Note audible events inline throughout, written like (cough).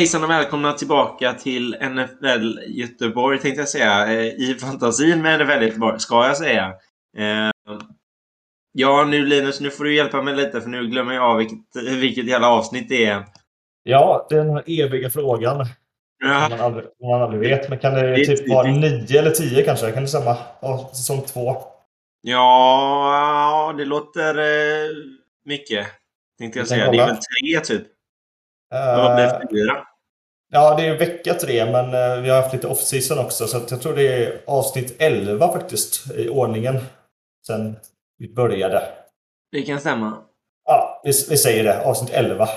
hejsan och välkomna tillbaka till NFL Göteborg tänkte jag säga. Eh, I fantasin med NFL Göteborg, ska jag säga. Eh, ja, nu Linus, nu får du hjälpa mig lite för nu glömmer jag av vilket, vilket jävla avsnitt det är. Ja, den eviga frågan. Ja. Man aldrig, man aldrig vet. Men kan det, Det typ vara tidigt. nio eller tio kanske? Kan det stämma? Ja, säsong två. Ja, det låter eh, mycket. Tänkte jag kan säga. Det är kolla. väl tre typ. Vad blir det? Fyra? Ja, det är vecka tre, men eh, vi har haft lite off-season också. Så jag tror det är avsnitt 11 faktiskt i ordningen. Sen vi började. Det kan stämma. Ja, vi, vi säger det. Avsnitt 11.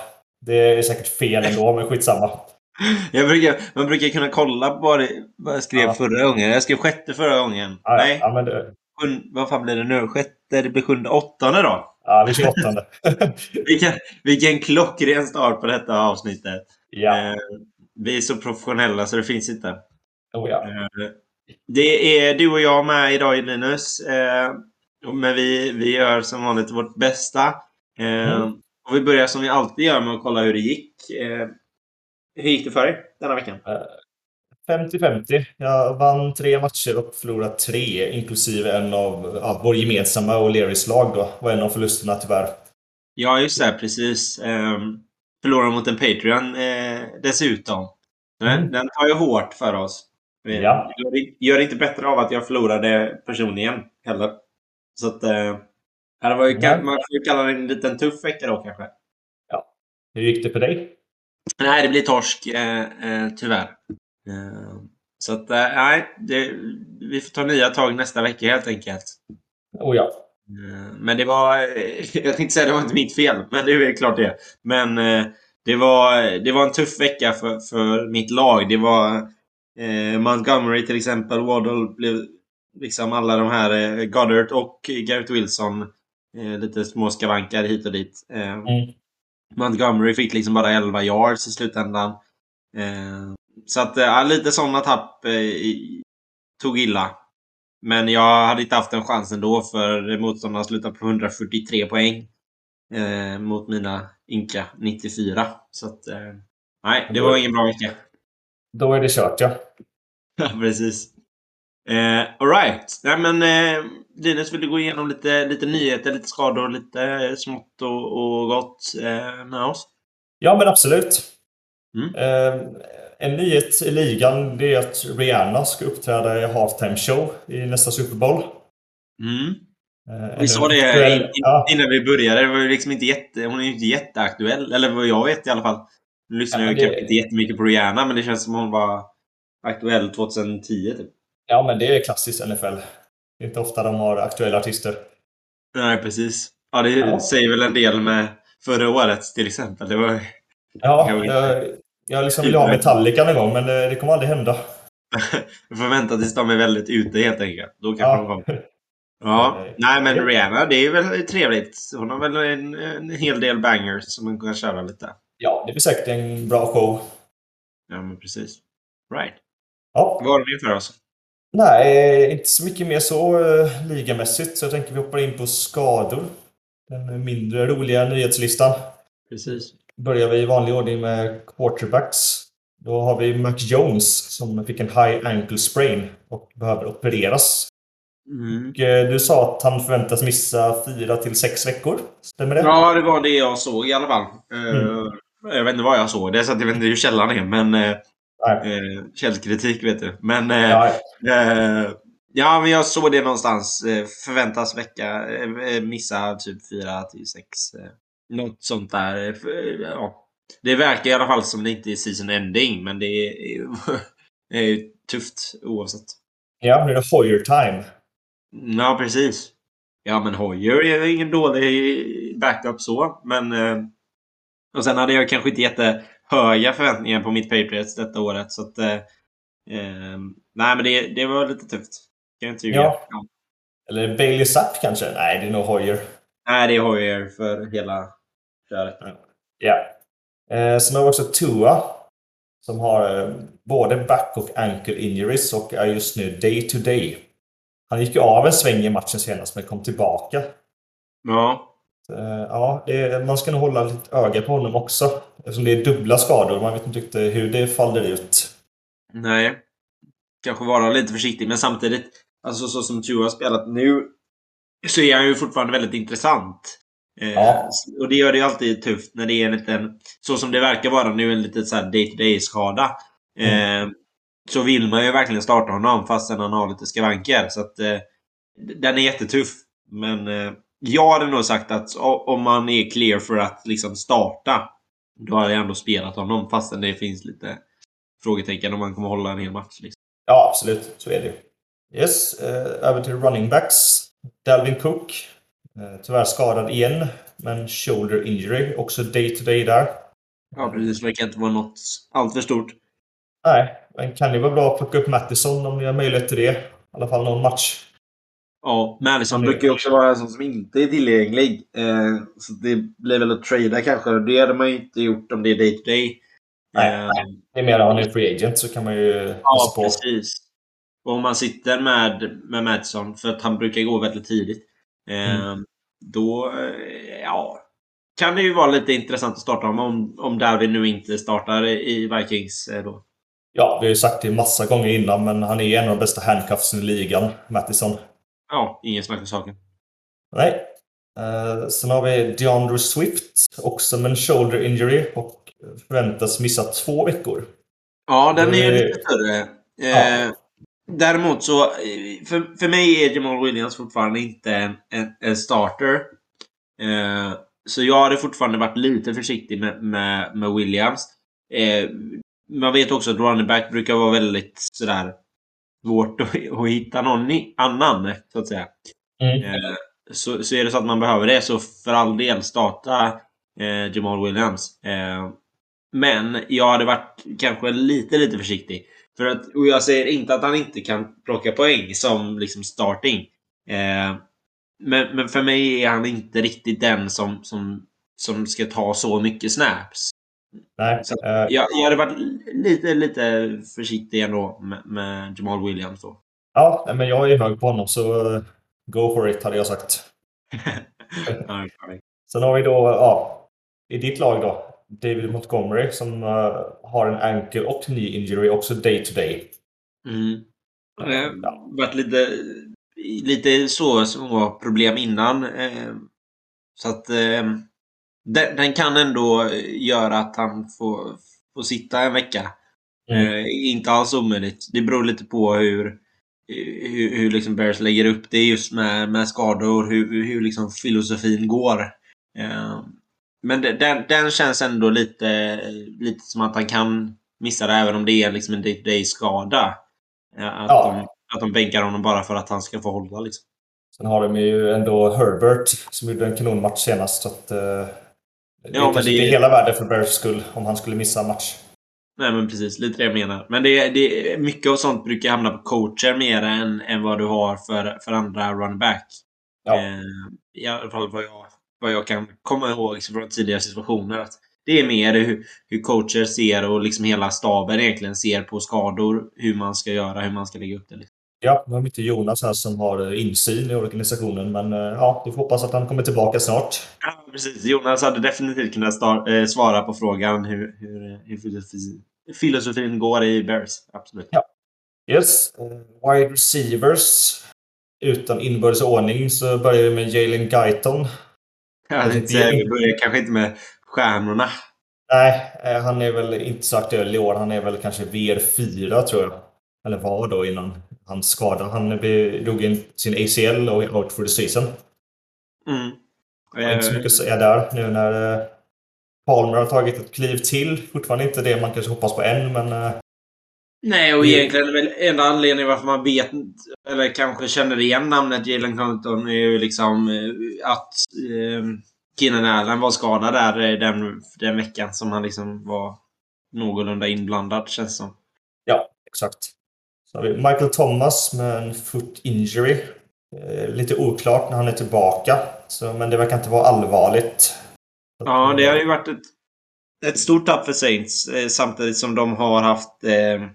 Det är säkert fel ändå, men skitsamma. (laughs) Jag brukar, man brukar kunna kolla på vad, det, vad jag skrev Ja. förra gången. Jag skrev sjätte förra gången. Ja, Nej, Ja, men det, sjun, vad fan blir det nu? Sjätte, det blir sjunde, åttonde då? ja vi kör åttonde. (laughs) Vilken, vilken klockren start på detta avsnittet. ja. Eh, vi är så professionella så det finns inte. Oh, ja. Eh, det är du och jag med idag Linus. Eh, men vi, vi gör som vanligt vårt bästa. Eh, Mm. Och vi börjar som vi alltid gör med att kolla hur det gick. Hur gick det för dig denna veckan? 50-50. Jag vann tre matcher och förlorade tre, inklusive en av ja, vår gemensamma och Lerys lag då. var en av förlusterna tyvärr. Ja, just det. Precis. Um, förlorade mot en Patreon eh, dessutom. Den, Mm. den tar ju hårt för oss. Ja. Gör, det- gör inte bättre av att jag förlorade personligen heller. Så att... Eh, ja, det var ju, Nej. Man får ju kalla det en liten tuff vecka då kanske. Hur gick det för dig? Nej, det blir torsk eh, eh, tyvärr. Eh, så att, eh, nej. Vi får ta nya tag nästa vecka helt enkelt. Oh ja. Eh, Men det var... eh, (laughs) Jag tänkte säga det var inte mitt fel, men det är klart det. Men eh, det var, det var en tuff vecka för, för mitt lag. Det var Montgomery till exempel. Waddle blev liksom alla de här Goddard och Garrett Wilson. Lite små skavankar hit och dit. Mm. Montgomery fick liksom bara 11 yards i slutändan. Så att lite sådana tapp tog illa. Men jag hade inte haft en chans ändå för motståndarna slutade på 143 poäng. Eh, mot mina Inka 94. Så att, eh, nej, det var ingen bra vecka. Då är det kört ja. Ja, (laughs) precis. Eh, Alright. Nej, men eh, Linus, vill du gå igenom lite, lite nyheter, lite skador, lite smått och, och gott eh, med oss? Ja men absolut. Mm. En nyhet i ligan det är att Rihanna ska uppträda i halftime show i nästa Super Bowl. Mm. Eh, Vi sa det aktuell- innan vi började. Det var ju liksom inte jätte, hon är ju inte jätteaktuell. Eller vad jag vet i alla fall. Nu lyssnar Ja, jag det- kanske inte jättemycket på Rihanna, men det känns som hon var aktuell 2010 typ. ja men det är klassiskt NFL. Det är inte ofta de har aktuella artister. Nej, precis. Ja, det Ja. säger väl en del med förra året till exempel. Det var... Ja, jag, liksom vill ha Metallica någon gång men det, det kommer aldrig hända. (laughs) Vi får vänta tills de är väldigt ute helt enkelt. Då kanske de Ja. kommer. (laughs) Ja, Nej. men. Rihanna, det är väl trevligt. Hon har väl en, en hel del bangers som man kan köra lite. Ja, det blir säkert en bra show. Ja, men precis. Right. Ja. Vad har du med för oss? Nej, inte så mycket mer så uh, ligamässigt. Så jag tänker vi hoppar in på skador. Den mindre roliga nyhetslistan. Precis. Börjar vi i vanlig ordning med quarterbacks. Då har vi Mac Jones som fick en high ankle sprain och behöver opereras. Mm. Och, eh, du sa att han förväntas missa fyra till sex veckor. Stämmer det? Ja, det var det jag såg i alla fall. Eh, Mm. Jag vet inte vad jag såg. Det är så att jag vet inte hur källan är, men... eh, eh, källkritik vet du. Men... Ja, Eh, ja, men jag såg det någonstans. Förväntas vecka, missa typ 4 till 6. Något sånt där. Ja. Det verkar i alla fall som det inte är season ending, men det är, ju- (laughs) är tufft oavsett. ja, nu är det Hoyer time. Ja, precis. Ja, men Hoyer är ingen dålig backup så, men... Eh, och sen hade jag kanske inte jättehöga förväntningar på mitt Patriots detta året, så att... Eh, eh, nej, men det, det var lite tufft. Kan jag inte ljuga. Ja. Eller Bailey Zapp kanske? Nej, det är nog Hoyer. Nej, det är Hoyer för hela köret. Ja. Eh, sen har vi också Tua. Som har eh, både back och ankle injuries och är just nu day to day. Han gick ju av en sväng i matchen senast men kom tillbaka. Ja. ja, är, man ska nog hålla lite öga på honom också. Eftersom det är dubbla skador. Man vet inte hur det faller ut. Nej. Kanske vara lite försiktig, men samtidigt, alltså så som Tua har spelat nu, så är han ju fortfarande väldigt intressant. Eh, ja. Och det gör det ju alltid tufft när det är en liten, så som det verkar vara nu, en liten så day-to-day-skada. Mm. Eh, så vill man ju verkligen starta honom fastän han har lite skavanker. Så att eh, den är jättetuff. Men jag hade nog sagt att om man är clear för att liksom starta, då hade jag ändå spelat honom fastän det finns lite frågetecken om man kommer hålla en hel match. Liksom. Ja, absolut. Så är det ju. Yes, över till running backs. Dalvin Cook. Eh, tyvärr skadad igen, men shoulder injury. Också day to day där. Ja, precis. Det verkar inte vara något allt för stort. Nej, men kan det vara bra att plocka upp Mattison om ni har möjlighet till det? I alla fall någon match. Ja, Madison brukar ju också vara en sån som inte är tillgänglig. Eh, så det blir väl att trada kanske. Det hade man ju inte gjort om det är day to day. Nej, eh, nej. det är mer om han är free agent så kan man ju Ja, precis. Och om man sitter med, med Madison, för att han brukar gå väldigt tidigt. Eh, mm. Då, eh, ja. Kan det ju vara lite intressant att starta om, om, om Darwin nu inte startar i Vikings eh, då. Ja, vi har ju sagt det massa gånger innan, men han är en av de bästa handcuffsen i ligan, Mattison. Ja, ingen snack om saken. Nej. Uh, sen har vi DeAndre Swift, också med en shoulder injury och förväntas missa två veckor. Ja, den är ju lite större. Uh, Däremot så, för, för mig är Jamal Williams fortfarande inte en, en, en starter. Uh, så jag hade fortfarande varit lite försiktig med, med, med Williams. man vet också att running back brukar vara väldigt sådär svårt att, (laughs) att hitta någon annan, så att säga. Mm. Eh, så, så är det så att man behöver det, så för all del starta eh, Jamal Williams. Eh, men jag hade varit kanske lite, lite försiktig. För att, och jag säger inte att han inte kan plocka poäng som liksom starting. Eh, men, men för mig är han inte riktigt den som, som, som ska ta så mycket snaps. Nej. Så uh, jag, jag hade varit lite, lite försiktig ändå med, med Jamal Williams då. Ja, men jag är hög på honom så uh, go for it hade jag sagt. (laughs) Sen har vi då, ja, i ditt lag då, David Montgomery som uh, har en ankle och knee injury också day to day. Mm. Det har ja. varit lite, lite så små problem innan. Så att den, den, kan ändå göra att han får, får sitta en vecka. Mm. Eh, inte alls omöjligt. Det beror lite på hur, hur, hur liksom Bears lägger upp det just med, med skador, hur, hur liksom filosofin går. Eh, men den, den känns ändå lite, lite som att han kan missa det även om det är liksom en day-to-day-skada. Eh, att, ja. de, att de bänkar honom bara för att han ska få hålla. Liksom. Sen har de ju ändå Herbert som gjorde en kanonmatch senast. Så att, uh, det ja, är kanske det... inte hela världen för Bears skull om han skulle missa en match. Nej men precis, lite det jag menar. Men det, det, mycket av sånt brukar hamna på coacher mer än, än vad du har för, för andra runback. Ja. Eh, I alla fall vad jag, vad jag kan komma ihåg från tidigare situationer. Att det är mer hur, hur coacher ser och liksom hela staben egentligen ser på skador. Hur man ska göra, hur man ska lägga upp det. Liksom. Ja, nu har vi inte Jonas här som har insyn i organisationen, men eh, ja, vi får hoppas att han kommer tillbaka snart. Ja, precis. Jonas hade definitivt kunnat eh, svara på frågan hur, hur, hur filosofin går i Bears. Absolut. Ja. Yes. Wide receivers. Utan inbördes ordning så börjar vi med Jalen Guyton. Ja, vi börjar kanske inte med stjärnorna. Nej, han är väl inte så aktuell i år. Han är väl kanske VR4 tror jag. Eller var då innan hans skada. Han drog in sin ACL och out for the season. Mm. Jag har inte så mycket att säga där nu när eh, Palmer har tagit ett kliv till. Fortfarande inte det man kanske hoppas på än, men... Eh, Nej, och egentligen är väl enda anledningen varför man vet, eller kanske känner igen namnet Jalen Compton är ju liksom eh, att eh, Keenan Allen var skadad där den, den veckan som han liksom var någorlunda inblandad, känns som. Ja, exakt. Så har vi Michael Thomas med en foot injury. Eh, lite oklart när han är tillbaka. Så, men det verkar inte vara allvarligt. Ja, det har ju varit ett, ett stort tapp för Saints. Eh, samtidigt som de har haft eh,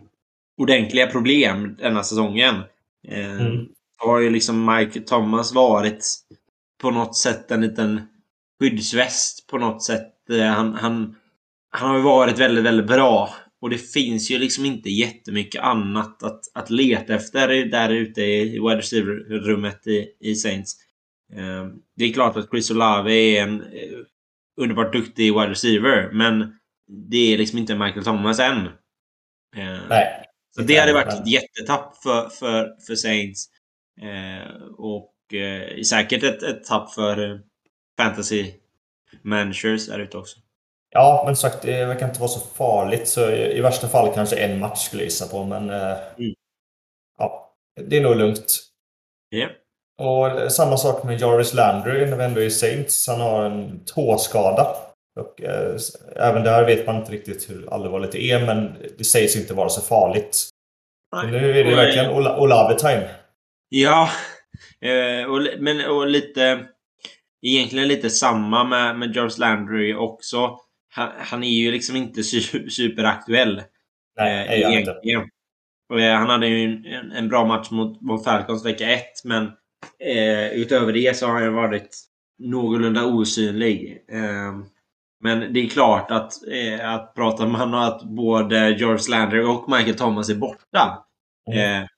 ordentliga problem denna säsongen. Eh, mm. Har ju liksom Michael Thomas varit på något sätt en liten skyddsväst på något sätt. Eh, han, han, han har ju varit väldigt, väldigt bra. Och det finns ju liksom inte jättemycket annat att, att leta efter där ute i wide receiver-rummet i, i Saints. Eh, det är klart att Chris Olave är en underbart duktig wide receiver, men det är liksom inte Michael Thomas än. Nej. Så det hade varit ett jättetapp för, för, för Saints. Eh, och eh, säkert ett, ett tapp för eh, fantasy managers där ute också. Ja, men sagt, det verkar inte vara så farligt. Så i, i värsta fall kanske en match skulle jag gissa på, men eh, mm. ja, det är nog lugnt. Yeah. Och samma sak med Jarvis Landry när vi ändå är Saints. Han har en tåskada. Och, eh, även där vet man inte riktigt hur allvarligt det är, men det sägs inte vara så farligt. Nej. Nu är det verkligen Olave-time. Ja, eh, och, men och lite... Egentligen lite samma med, med Jarvis Landry också. Han, han, är ju liksom inte (laughs) superaktuell. Nej, eh, egentligen. Inte. Och, eh, han hade ju en, en, bra match mot, mot Falcons vecka 1, men eh, utöver det så har han ju varit någorlunda osynlig. Eh, men det är klart att, eh, att pratar man om att både George Lander och Michael Thomas är borta. Mm. Eh,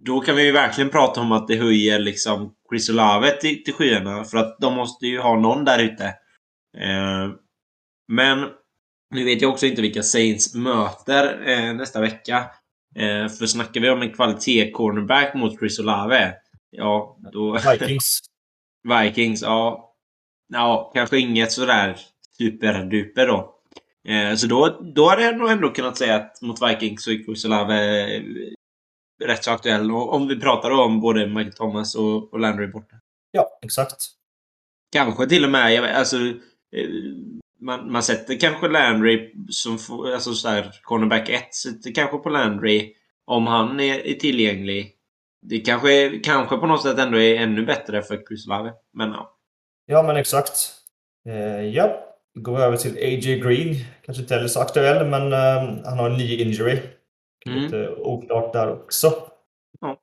då kan vi ju verkligen prata om att det höjer liksom Chris Olave till, till skyarna. För att de måste ju ha någon där ute. Eh, men nu vet jag också inte vilka Saints möter eh, nästa vecka. Eh, för snackar vi om en kvalitet-cornerback mot Chris Olave. Ja, då... Vikings. (laughs) Vikings, ja. Ja, kanske inget sådär superduper då. Eh, så då, då hade jag nog ändå kunnat säga att mot Vikings så är Kusalave eh, rätt så aktuell. Och om vi pratar om både Michael Thomas och, och Landry borta. Ja, exakt. Kanske till och med, alltså eh, man, man sätter kanske Landry som alltså så här, cornerback 1, sätter kanske på Landry om han är, är tillgänglig. Det kanske, kanske på något sätt ändå är ännu bättre för Chris Lave. Men ja. Ja, men exakt. Eh, ja, Går över till A.J. Green. Kanske inte heller så aktuell, men uh, han har en ny injury. Mm. Lite oklart där också. Ja.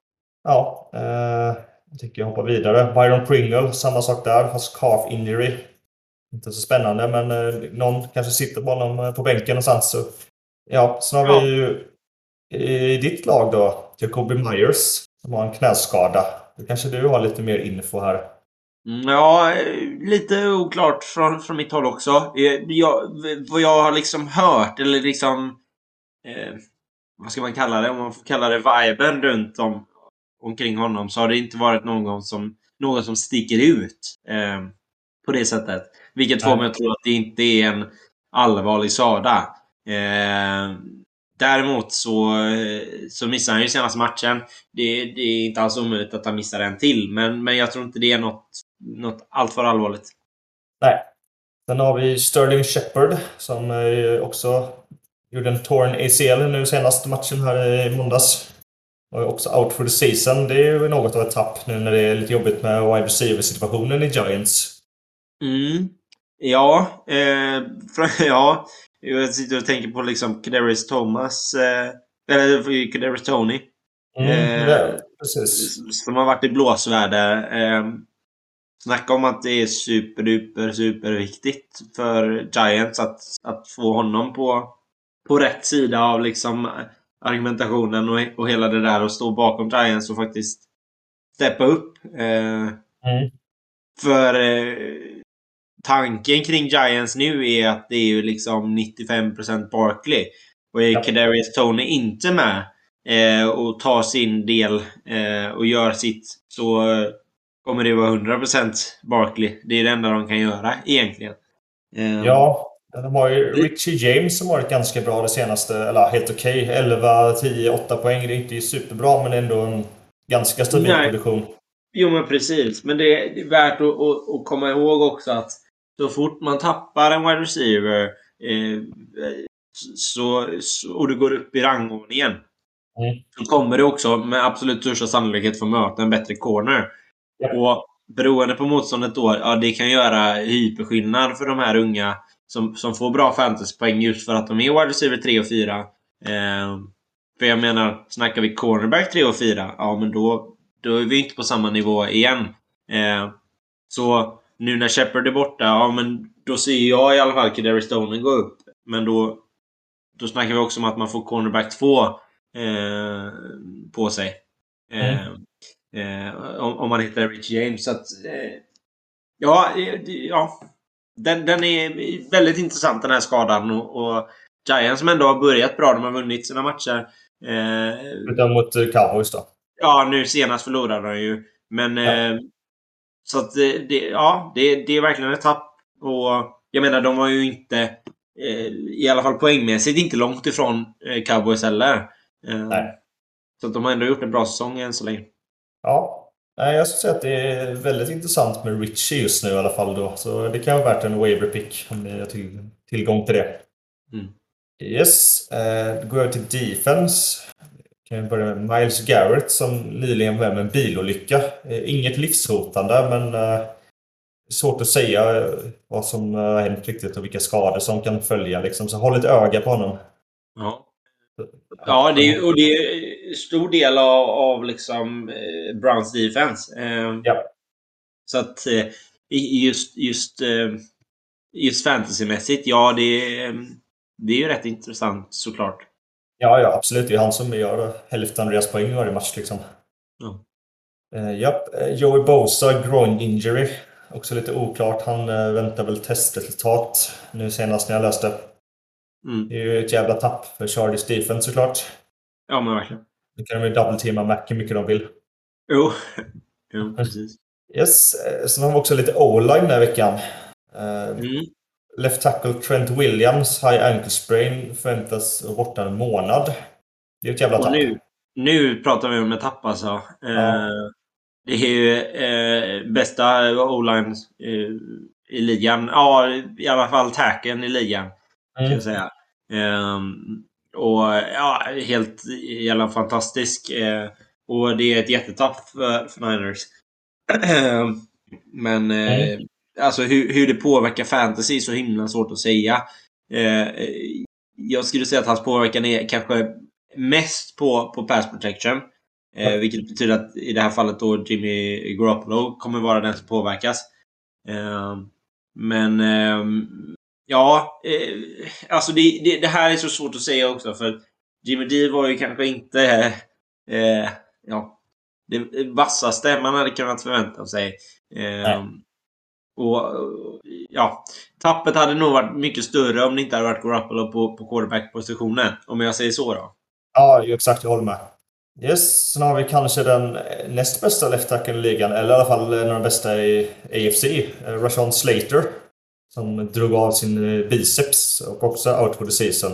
Ja, uh, jag tycker jag hoppar vidare. Byron Pringle, samma sak där, fast calf injury. Inte så spännande, men uh, någon kanske sitter på honom på bänken någonstans. Så. Ja, sen har ja. vi ju i ditt lag då, Jacoby Myers, som har en knäskada. Då kanske du har lite mer info här. Mm, ja, lite oklart från, från mitt håll också. Eh, jag, vad jag har liksom hört, eller liksom... Eh, vad ska man kalla det? Om man får kalla det viben runt om, omkring honom så har det inte varit någon som, någon som sticker ut eh, på det sättet. Vilket får mig att tro att det inte är en allvarlig skada. Eh, Däremot så, så missar han ju senaste matchen. Det, det, är inte alls omöjligt att han missar en till, men, men jag tror inte det är något, något alltför allvarligt. Nej. Sen har vi Sterling Shepard som också gjorde en torn ACL nu senaste matchen här i måndags. Och också out for the season. Det är ju något av ett tapp nu när det är lite jobbigt med wide receiver-situationen i Giants. Mm. Ja, eh, (laughs) ja. Jag sitter och tänker på liksom Kadarius Thomas. Eh, eller Kadarius Tony. Mm, eh, precis. Som har varit i blåsväder. Snacka om att det är superduper superviktigt för Giants att, att få honom på, på rätt sida av liksom argumentationen och, och hela det där och stå bakom Giants och faktiskt steppa upp. Eh, mm. För eh, tanken kring Giants nu är att det är ju liksom 95% Barkley. Och är ja. Kadarius Tony inte med eh, och tar sin del eh, och gör sitt så kommer det vara 100% Barkley. Det är det enda de kan göra egentligen. Eh, ja, de har ju Richie James som varit ganska bra det senaste, eller helt okej. Okay. 11, 10, 8 poäng. Det är inte superbra men ändå en ganska stabil Nej. produktion. Jo men precis. Men det är värt att, att, att komma ihåg också att så fort man tappar en wide receiver eh, så, så, och du går upp i rangordningen mm. så kommer du också med absolut största sannolikhet få möta en bättre corner. Och beroende på motståndet då, ja det kan göra hyperskillnad för de här unga som, som får bra fantasypoäng just för att de är wide receiver 3 och 4. Eh, för jag menar, snackar vi cornerback 3 och 4, ja men då, då är vi inte på samma nivå igen. Eh, så nu när Shepard är borta, ja men då ser jag i alla fall Kaderi Stonen gå upp. Men då, då snackar vi också om att man får cornerback 2 eh, på sig. Mm. Eh, om, om, man hittar Rich James. Så att, eh, ja, ja. Den, den är väldigt intressant den här skadan. Och, och Giants som ändå har börjat bra. De har vunnit sina matcher. Eh, Utan mot Cowboys då? Ja, nu senast förlorade de ju. Men... Ja. Eh, så att det, ja, det, det är verkligen ett tapp. Och jag menar, de var ju inte... Eh, I alla fall poängmässigt inte långt ifrån eh, Cowboys heller. Eh, Nej. Så att de har ändå gjort en bra säsong än så länge. Ja. Jag skulle säga att det är väldigt intressant med Richie just nu i alla fall. Då. Så det kan vara värt en waiver pick om ni har till, tillgång till det. Mm. Yes. Eh, går över till defense. Kan vi börja med Miles Garrett som nyligen var med en bilolycka. Eh, inget livshotande men eh, svårt att säga vad som har hänt riktigt och vilka skador som kan följa. Liksom. Så håll ett öga på honom. Ja. Ja, det är, och det är stor del av, av liksom eh, Browns defense. Eh, ja. Så att eh, just, just, eh, just fantasymässigt, ja det, det är ju rätt intressant såklart. Ja, ja absolut. Det är han som gör hälften av deras poäng i varje match. Liksom. Ja. Uh, japp. Joey Bosa, groin injury. Också lite oklart. Han väntar väl testresultat nu senast när jag läste. Mm. Det är ju ett jävla tapp för Charlies defense såklart. Ja, men verkligen. Nu kan de ju double-teama Mac hur mycket de vill. Jo, (laughs) jo precis. Yes, eh, sen har vi också lite O-line den här veckan. Eh, mm. Left tackle Trent Williams, high ankle sprain, förväntas borta en månad. Det är ett jävla tapp. Nu, nu pratar vi om ett tapp alltså. Ja. Eh, det är ju eh, bästa O-line i ligan. Ja, i alla fall tacken i ligan. Mm. jag säga. Um, och ja, helt jävla fantastisk. Uh, och det är ett jättetapp för, för Niners. (clears throat) Men mm. uh, alltså hur, hur det påverkar fantasy är så himla svårt att säga. Uh, jag skulle säga att hans påverkan är kanske mest på, på pass protection. Mm. vilket betyder att i det här fallet då Jimmy Garoppolo kommer vara den som påverkas. Ehm, men ehm, Ja, eh, alltså det, det, det, här är så svårt att säga också för Jimmy D var ju kanske inte eh, ja, det vassaste man hade kunnat förvänta sig. Eh, och ja, tappet hade nog varit mycket större om det inte hade varit Garoppolo på, på quarterback-positionen. Om jag säger så då. Ja, exakt. Jag håller med. Yes, sen har vi kanske den näst bästa left i ligan, eller i alla fall en av de bästa i AFC. Eh, Rashawn Slater som drog av sin eh, biceps och också out for the season.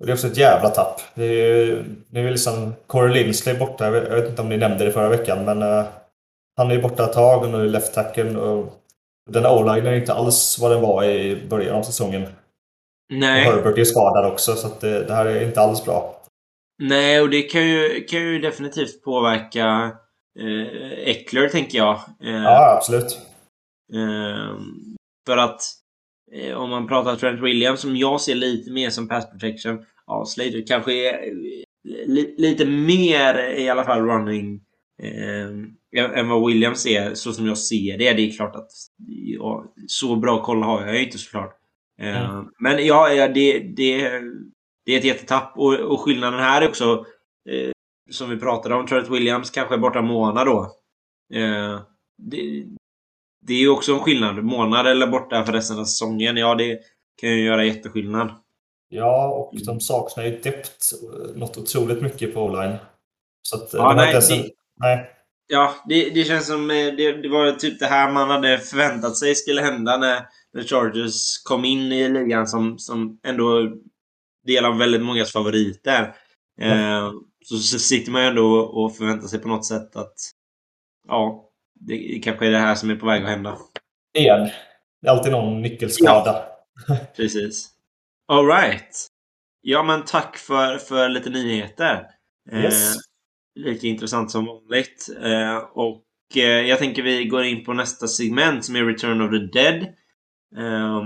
Och det är också ett jävla tapp. Det är, nu är liksom Corey Lindsley borta. Jag vet, inte om ni nämnde det förra veckan, men uh, han är borta ett tag och nu är left tacken. Och den o-line är inte alls vad den var i början av säsongen. Nej. Och Herbert är skadad också, så det, det, här är inte alls bra. Nej, och det kan ju, kan ju definitivt påverka eh, Eckler, tänker jag. Eh, ja, absolut. Eh, för att om man pratar Trent Williams som jag ser lite mer som pass protection. Ja, Slater kanske är eh, li, lite mer i alla fall running eh, än vad Williams är så som jag ser det. Det är klart att ja, så bra koll har jag inte såklart. Eh, mm. Men ja, det, det, det är ett jättetapp och, och skillnaden här är också eh, som vi pratade om, Trent Williams kanske är borta en månad då. Eh, det, det är ju också en skillnad. Månad eller borta för resten av säsongen. Ja, det kan ju göra jätteskillnad. Ja, och de saknar ju depth något otroligt mycket på online. Så att, ja, nej, det, nej. Ja, det, det känns som eh, det, det, var typ det här man hade förväntat sig skulle hända när, när Chargers kom in i ligan som, som ändå del av väldigt mångas favoriter. Mm. Eh, så, så sitter man ju ändå och förväntar sig på något sätt att ja, det kanske är det här som är på väg att hända. Igen. Det är alltid någon nyckelskada. Ja, (laughs) precis. Alright. Ja, men tack för, för lite nyheter. Yes. Eh, lika intressant som vanligt. Eh, och eh, jag tänker vi går in på nästa segment som är Return of the Dead. Eh,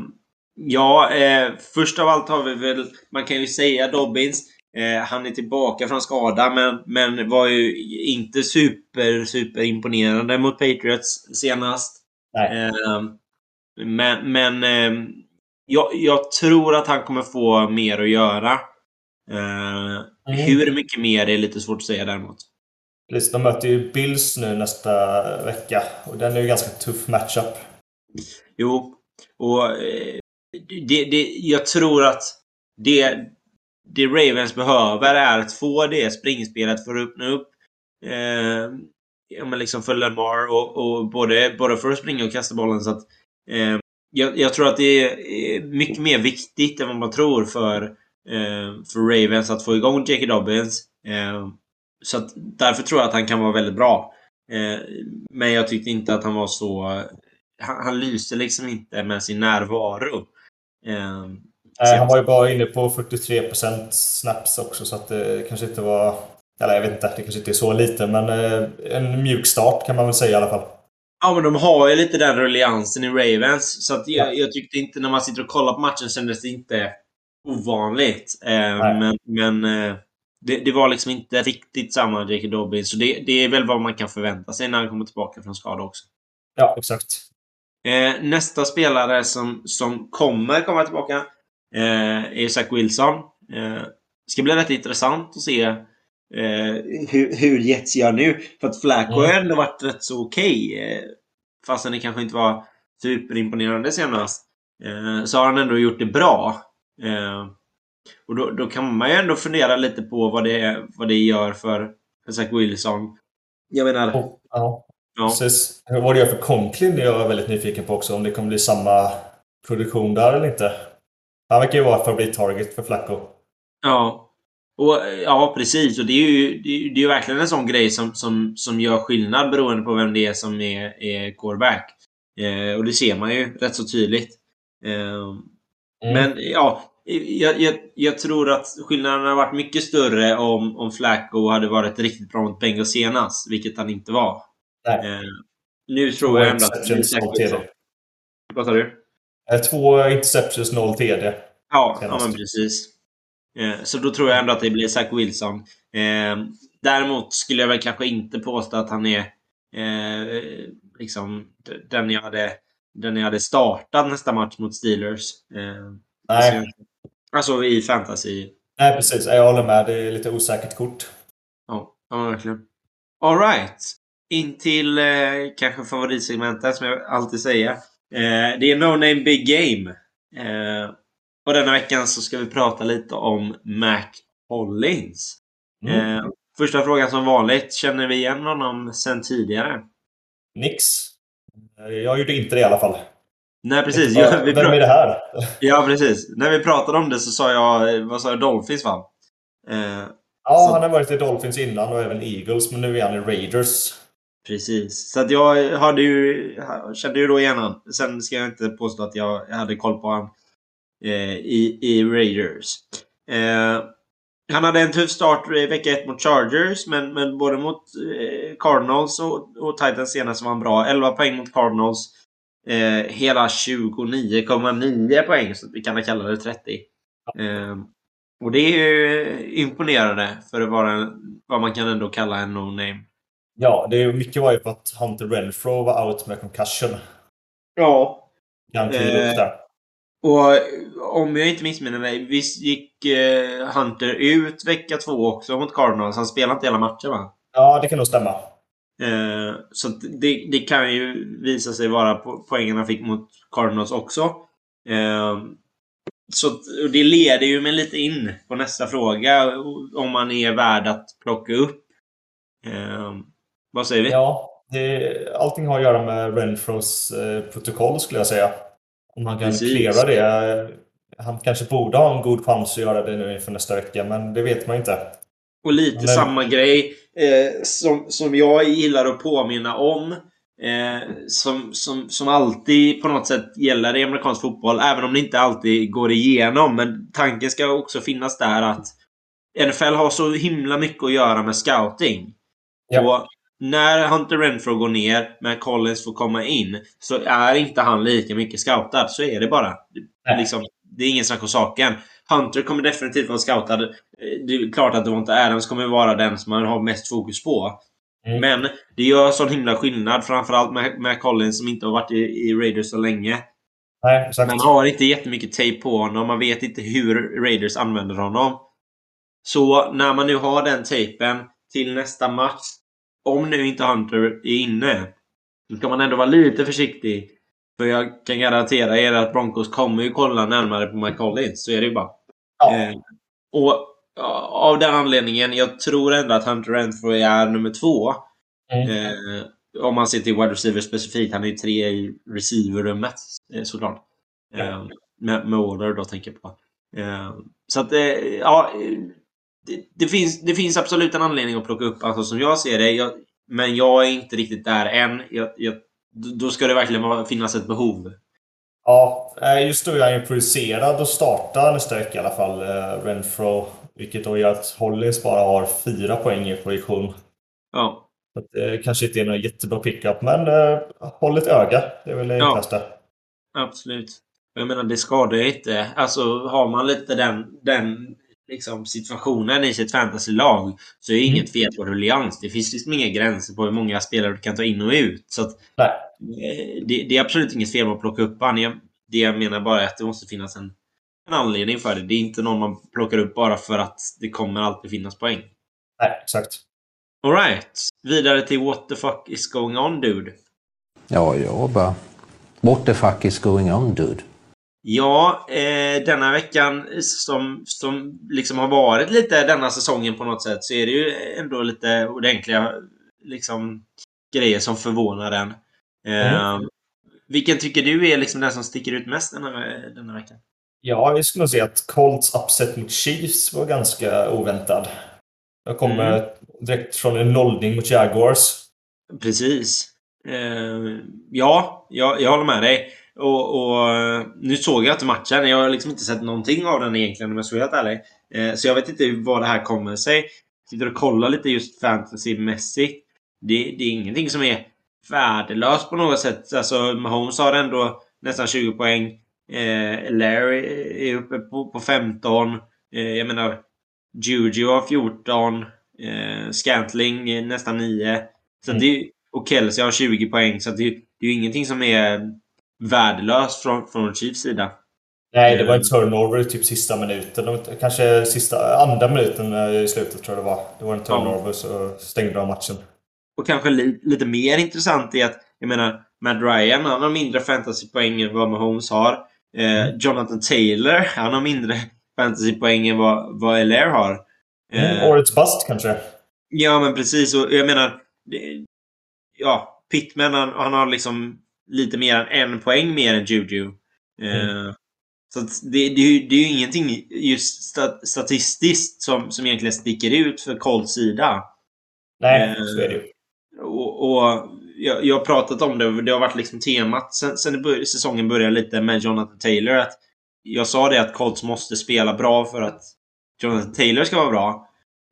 ja, eh, först av allt har vi väl, man kan ju säga Dobbins. Eh, han är tillbaka från skada men, men var ju inte super, super imponerande mot Patriots senast. Eh, Men, men eh, jag, jag, tror att han kommer få mer att göra. Eh, mm. Hur mycket mer är lite svårt att säga däremot. Precis, de möter ju Bills nu nästa vecka och den är ju ganska tuff matchup. Jo, och eh, det, det, jag tror att det, det Ravens behöver är att få det springspelet för att öppna upp eh, ja, men liksom för Lamar och, och både, både för att springa och kasta bollen. Så att, eh, jag, jag, tror att det är mycket mer viktigt än vad man tror för, eh, för Ravens att få igång J.K. Dobbins. Eh, så att, därför tror jag att han kan vara väldigt bra. Eh, men jag tyckte inte att han var så... Han, han lyste liksom inte med sin närvaro. Eh, Eh, Nej, han var ju bara inne på 43% snaps också så att det kanske inte var... Eller jag vet inte, det kanske inte är så lite men eh, en mjuk start kan man väl säga i alla fall. Ja, men de har ju lite den rulliansen i Ravens. Så att jag, ja. jag tyckte inte när man sitter och kollar på matchen kändes det inte ovanligt. Eh, men men eh, det, det, var liksom inte riktigt samma J.K. Dobbins. Så det, det, är väl vad man kan förvänta sig när han kommer tillbaka från skada också. Ja, exakt. Eh, nästa spelare som, som kommer komma tillbaka eh, Zach Wilson. Eh, ska bli rätt intressant att se eh, hur, hur Jets gör nu. För att Flacco mm. har ändå varit rätt så okej. Okay, eh, fastän det kanske inte var superimponerande senast. Eh, så har han ändå gjort det bra. Eh, och då, då, kan man ju ändå fundera lite på vad det, vad det gör för, för Zach Wilson. Jag menar... Oh, ja. ja. Precis. Vad det gör för Conklin är jag väldigt nyfiken på också. Om det kommer bli samma produktion där eller inte. Han verkar ju vara favorit-target för Flacco. Ja. Och, ja, precis. Och det är ju, det är, det är verkligen en sån grej som, som, som gör skillnad beroende på vem det är som är, är coreback. Eh, och det ser man ju rätt så tydligt. Eh, mm. Men ja, jag, jag, jag, tror att skillnaden hade varit mycket större om, om Flacco hade varit riktigt bra mot Bengals senast, vilket han inte var. Eh, nu tror jag ändå att Vad sa du? Eh, två interceptions, noll TD. Ja, ja men precis. Eh, så då tror jag ändå att det blir Zach Wilson. Eh, däremot skulle jag väl kanske inte påstå att han är liksom den jag hade den jag hade startat nästa match mot Steelers. Nej. Alltså i fantasy. Nej, precis. Jag håller med. Det är lite osäkert kort. Ja, ja verkligen. Alright. In till eh, kanske favoritsegmentet som jag alltid säger. Eh, det är No Name Big Game. Eh, och denna veckan så ska vi prata lite om Mac Hollins. Mm. Eh, första frågan som vanligt. Känner vi igen honom sen tidigare? Nix. Jag gjorde inte det i alla fall. Nej precis. Ja, vi Vem är det här? Ja precis. När vi pratade om det så sa jag, vad sa jag, Dolphins va? Eh, ja, så... han har varit i Dolphins innan och även Eagles, men nu är han i Raiders. Precis. Så att jag hade ju, kände ju då igen han. Sen ska jag inte påstå att jag hade koll på han eh, i, i Raiders. Eh, han hade en tuff start i vecka 1 mot Chargers, men, men både mot eh, Cardinals och, och Titans senast var han bra. 11 poäng mot Cardinals. Eh, hela 29,9 poäng, så vi kan kalla det 30. Eh, och det är ju imponerande för att vara vad man kan ändå kalla en no-name. Ja, det är mycket var ju på att Hunter Renfro var out med concussion. Ja. Eh, och om jag inte missminner mig, visst gick eh, Hunter ut vecka två också mot Cardinals? Han spelade inte hela matchen va? Ja, det kan nog stämma. Eh, så det, det, kan ju visa sig vara po poängen han fick mot Cardinals också. Eh, så det leder ju mig lite in på nästa fråga. Om man är värd att plocka upp. Eh, vad säger vi? Ja, det, allting har att göra med Renfros eh, protokoll skulle jag säga. Om han kan klara det. Han kanske borde ha en god chans att göra det nu inför nästa vecka, men det vet man inte. Och lite men... samma grej eh, som, som jag gillar att påminna om. Eh, som, som, som alltid på något sätt gäller i amerikansk fotboll, även om det inte alltid går igenom. Men tanken ska också finnas där att NFL har så himla mycket att göra med scouting. Ja. Och när Hunter Renfro går ner, men Collins får komma in, så är inte han lika mycket scoutad. Så är det bara. Liksom, det är ingen snack om saken. Hunter kommer definitivt vara scoutad. Det är klart att Devonta Adams kommer vara den som man har mest fokus på. Mm. Men det gör sån himla skillnad, framförallt med, med Collins som inte har varit i, i Raiders så länge. Nej, exakt. Man har inte jättemycket tejp på honom. Man vet inte hur Raiders använder honom. Så när man nu har den tejpen till nästa match. Om nu inte Hunter är inne. Då ska man ändå vara lite försiktig. För jag kan garantera er att Broncos kommer ju kolla närmare på Mike Collins. Så är det ju bara. Ja. Eh, och av den anledningen, jag tror ändå att Hunter Renfro är nummer två. Mm. Eh, om man ser till wide receiver specifikt. Han är ju tre i receiverrummet eh, såklart. Eh, med, med order då tänker jag på. Eh, så att, eh, ja. Eh, Det, det, finns, det finns absolut en anledning att plocka upp alltså, som jag ser det. Jag, men jag är inte riktigt där än. Jag, jag, då ska det verkligen finnas ett behov. Ja, eh, just nu är han ju producerad och startar nästa vecka i alla fall, eh, Renfro. Vilket då gör att Hollins bara har fyra poäng i projektion. Ja, Så det kanske inte är någon jättebra pickup, men eh, håll ett öga. Det är väl det Ja. enklaste. absolut. Jag menar, det skadar ju inte. Alltså, har man lite den, den liksom, situationen i sitt fantasylag så är det inget fel på ruljans. Det finns liksom inga gränser på hur många spelare du kan ta in och ut. Så att, Nej. eh, det, det är absolut inget fel med att plocka upp han. Jag- Det jag menar bara är att det måste finnas en, en anledning för det. Det är inte någon man plockar upp bara för att det kommer alltid finnas poäng. Nej, exakt. Alright. Vidare till What the fuck is going on, dude? Ja, jag bara... What the fuck is going on dude? Ja, eh, denna veckan som, som liksom har varit lite denna säsongen på något sätt så är det ju ändå lite ordentliga liksom, grejer som förvånar en. Eh, Vilken tycker du är liksom den som sticker ut mest denna, denna veckan? Ja, jag skulle säga att Colts upset mot Chiefs var ganska oväntad. Jag kommer Mm. direkt från en nollning mot Jaguars. Precis. Eh, ja, jag, jag håller med dig. Och, och eh, nu såg jag inte matchen. Jag har liksom inte sett någonting av den egentligen om jag ska vara helt ärlig. Eh, så jag vet inte vad det här kommer sig. Sitter och kollar lite just fantasymässigt. Det, det är ingenting som är värdelöst på något sätt. Alltså Mahomes har ändå nästan 20 poäng. Eh, Larry är uppe på, på 15. Eh, jag menar Juju har 14. Eh, Scantling är nästan 9. Så Mm. det och Kelsey har 20 poäng. Så det, det är ju ingenting som är värdelöst från, från Chiefs sida. Nej, det var en Mm. turnover i typ sista minuten. Kanske sista, andra minuten eh, i slutet tror jag det var. Det var en turnover så stängde de matchen. Och kanske li, lite mer intressant är att, jag menar, Matt Ryan, han har mindre fantasypoäng än vad Mahomes har. Eh, Jonathan Taylor, han har mindre fantasypoäng än vad, vad LR har. Eh, Mm, årets bust kanske. Ja, men precis. Och jag menar... Det, ja, Pittman han, han har liksom lite mer än en poäng mer än Juju. Eh, Så det, det, är ju- det är ju ingenting just sta, statistiskt som, som egentligen sticker ut för Colts sida. Nej, Eh, så är det ju. Och, och jag, jag har pratat om det, och det har varit liksom temat sen, sen bör, säsongen började lite med Jonathan Taylor. Att jag sa det att Colts måste spela bra för att Jonathan Taylor ska vara bra.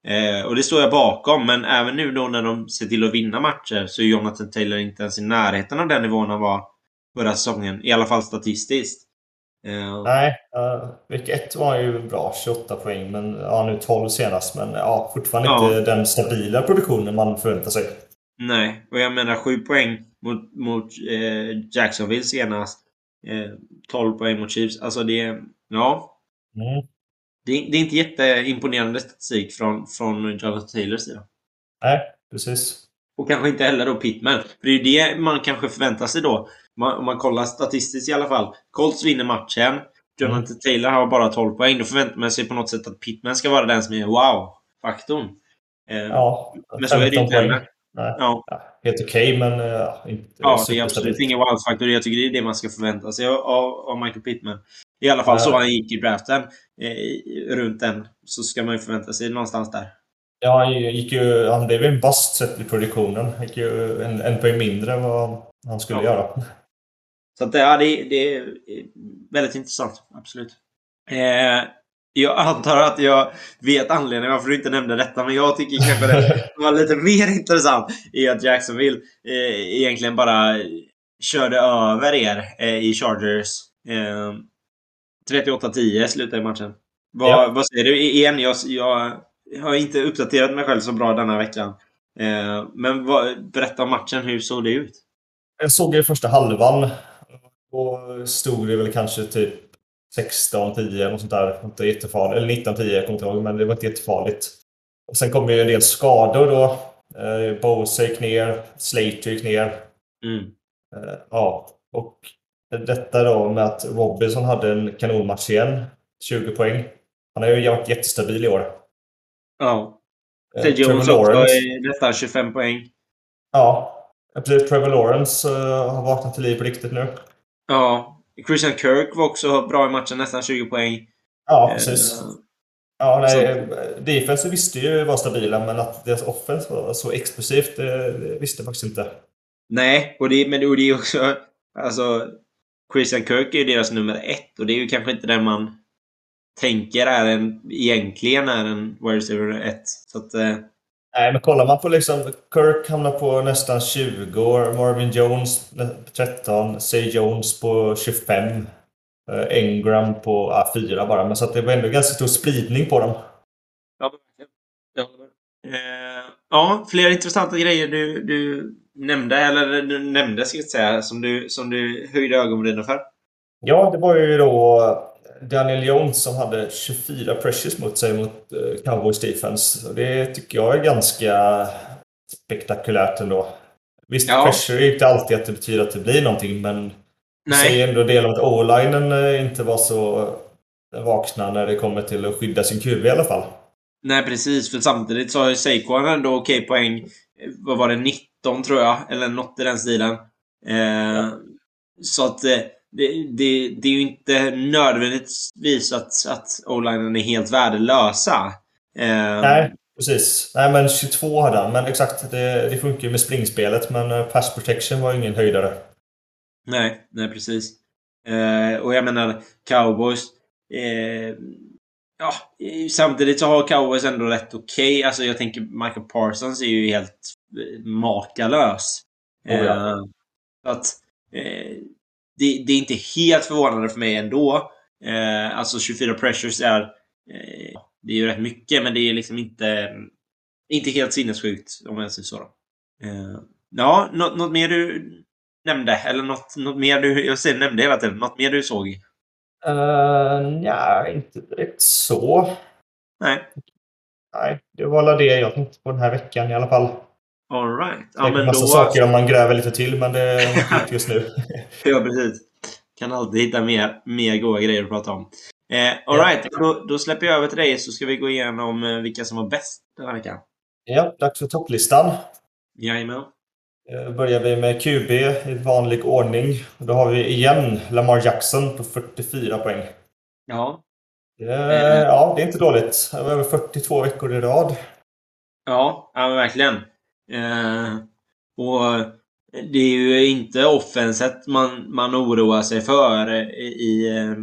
Eh, och det står jag bakom, men även nu då när de ser till att vinna matcher så är Jonathan Taylor inte ens i närheten av den nivån han var förra säsongen. I alla fall statistiskt. Eh, Nej, uh, vecka ett var ju bra, 28 poäng, men ja, nu 12 senast. Men ja, fortfarande Ja. inte den stabila produktionen man förväntar sig. Nej, och jag menar 7 poäng mot, mot eh, Jacksonville senast. Eh, 12 poäng mot Chiefs. Alltså det... Ja. Mm. Det, är inte jätteimponerande statistik från, från Jonathan Taylors sida. Nej, precis. Och kanske inte heller då Pittman. För det är ju det man kanske förväntar sig då. Man, om man kollar statistiskt i alla fall. Colts vinner matchen. Jonathan Taylor har bara 12 poäng. Då förväntar man sig på något sätt att Pittman ska vara den som är wow-faktorn. Eh, Ja, men så är det ju 15 inte heller. Nej. Ja. Ja, helt okej, men uh, inte Ja, det är absolut ingen wow-faktor. Jag tycker det är det man ska förvänta sig av, av Michael Pittman. I alla fall Ja. så han gick i draften. Eh, runt den. Så ska man ju förvänta sig någonstans där. Ja, han gick ju, han blev ju en bust sett i produktionen. Han gick ju en, en poäng mindre än vad han skulle Ja. göra. Så att, ja, det, det är väldigt intressant. Absolut. Eh, jag antar att jag vet anledningen varför du inte nämnde detta, men jag tycker kanske det (laughs) var lite mer intressant i att Jacksonville eh, egentligen bara körde över er eh, i Chargers. Eh, 38-10 slutade matchen. Vad, Ja. vad säger du? Igen, jag, jag har inte uppdaterat mig själv så bra denna veckan. Eh, men vad, berätta om matchen. Hur såg det ut? Jag såg ju första halvan. Då stod det väl kanske typ 16-10 och sånt där. Inte jättefarligt. Eller 19-10, jag kommer inte ihåg, men det var inte jättefarligt. Och sen kom det en del skador då. Eh, Bose gick ner, Slater gick ner. Mm. Eh, ja, och detta då med att Robinson hade en kanonmatch igen. 20 poäng. Han har ju varit jättestabil i år. Ja. Eh, Ted Jones är nästan 25 poäng. Ja, precis. Trevor Lawrence eh, har vaknat till liv på riktigt nu. Ja. Christian Kirk var också bra i matchen, nästan 20 poäng. Ja, precis. Eh, Ja, nej, defensen visste ju var stabila, men att deras offense var så explosivt, det, det visste jag faktiskt inte. Nej, och det, men och det är också... Alltså, Christian Kirk är ju deras nummer ett och det är ju kanske inte den man tänker är en, egentligen är en wide receiver ett. Så att... Eh, Nej, men kollar man på liksom, Kirk hamnar på nästan 20 år, Marvin Jones på 13, Say Jones på 25, eh, Engram på ah, 4 bara. Men så att det var ändå ganska stor spridning på dem. Ja, verkligen. Jag håller med. Eh, ja, fler intressanta grejer du, du nämnde, eller du nämnde ska jag säga, som du, som du höjde ögonbrynen för. Ja, det var ju då Daniel Jones som hade 24 pressures mot sig mot eh, Cowboys defense. Det tycker jag är ganska spektakulärt ändå. Visst, Ja. pressure är ju inte alltid att det betyder att det blir någonting, men det Nej. säger ändå del om att o-linen eh, inte var så vakna när det kommer till att skydda sin QB i alla fall. Nej, precis. För samtidigt så har ju Saquon ändå okej poäng. Eh, Vad var det? 19 tror jag. Eller något i den stilen. Eh, Så att eh, det, det, det är ju inte nödvändigtvis att, att o-linen är helt värdelösa. Eh, Nej, precis. Nej, men 22 hade han. Men exakt, det, det funkar ju med springspelet, men eh, pass protection var ju ingen höjdare. Nej, nej precis. Eh, och jag menar, cowboys... Eh, ja, samtidigt så har cowboys ändå rätt okej. Alltså jag tänker Michael Parsons är ju helt eh, makalös. Oh, ja. Eh, att... Eh, det, det är inte helt förvånande för mig ändå. Eh, alltså 24 pressures är... Eh, det är ju rätt mycket, men det är liksom inte... Inte helt sinnessjukt, om jag säger så. Eh, ja, något, något mer du nämnde? Eller något, något mer du... Jag säger nämnde hela tiden. Något mer du såg? Uh, ja, inte direkt så. Nej. Nej, det var alla det jag tänkte på den här veckan i alla fall. All right. Ja, Ja, men massa då... saker om man gräver lite till, men det jag inte (laughs) just nu. Ja, precis. Kan alltid hitta mer, mer goda grejer att prata om. Eh, all Ja. right. Då, då släpper jag över till dig så ska vi gå igenom eh, vilka som var bäst den här veckan. ja, dags för topplistan. Jajamän. Eh, börjar vi med QB i vanlig ordning. Då har vi igen Lamar Jackson på 44 poäng. Ja. Eh, ja, det är inte dåligt. Det var över 42 veckor i rad. Ja, ja verkligen. Eh, och det är ju inte offenset man, man oroar sig för i, i, eh,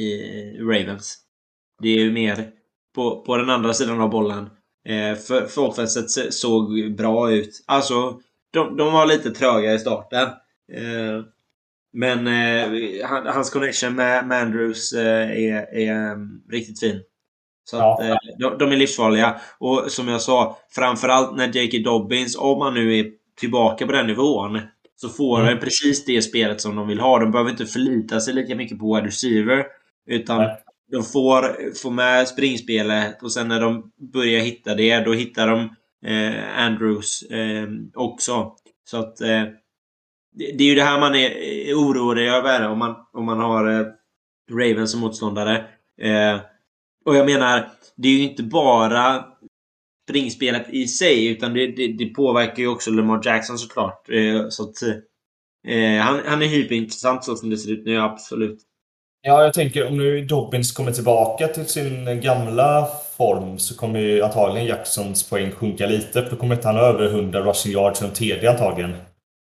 i Ravens. Det är ju mer på, på den andra sidan av bollen. Eh, för, för offenset se- såg bra ut. Alltså, de, de var lite tröga i starten. Eh, men eh, han, hans connection med, med Andrews eh, är, är um, riktigt fin. Så Ja. att, eh, de, de är livsfarliga. Och som jag sa, framförallt när J.K. Dobbins, om han nu är tillbaka på den nivån, så får Mm. han precis det spelet som de vill ha. De behöver inte förlita sig lika mycket på wide receiver. Utan Nej. de får, får med springspelet och sen när de börjar hitta det, då hittar de eh, Andrews eh, också. Så att eh, det, det är ju det här man är är orolig över om man, om man har eh, Ravens som motståndare. Eh, och jag menar, det är ju inte bara springspelet i sig, utan det, det, det påverkar ju också Lamar Jackson såklart. Eh, så att, eh, han, han är hyperintressant så som det ser ut nu, absolut. Ja, jag tänker om nu Dobbins kommer tillbaka till sin gamla form så kommer ju antagligen Jacksons poäng sjunka lite. För då kommer inte han ha över 100 rushing yards som TD antagligen.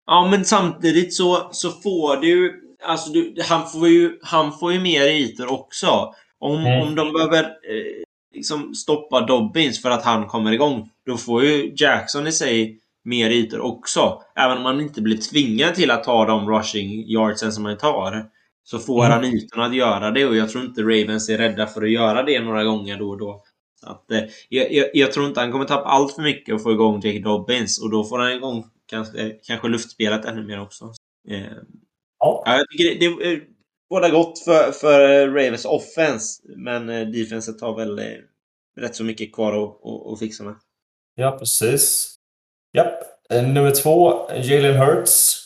Ja, men samtidigt så, så får du... Alltså, du, han, får ju, han får ju mer ytor också. Om, Mm. om de behöver eh, liksom stoppa Dobbins för att han kommer igång, då får ju Jackson i sig mer ytor också. Även om man inte blir tvingad till att ta de rushing yardsen som han tar. Så får Mm. han ytorna att göra det och jag tror inte Ravens är rädda för att göra det några gånger då och då. Så att, eh, jag, jag, tror inte han kommer tappa allt för mycket och få igång Jake Dobbins och då får han igång kanske, kanske luftspelet ännu mer också. Eh, Ja. Ja, jag tycker det, det båda gott för, för Ravens offense, men eh, defenset har väl eh, rätt så mycket kvar att, att, att fixa med. Ja, precis. Japp. Eh, Nummer två, Jalen Hurts.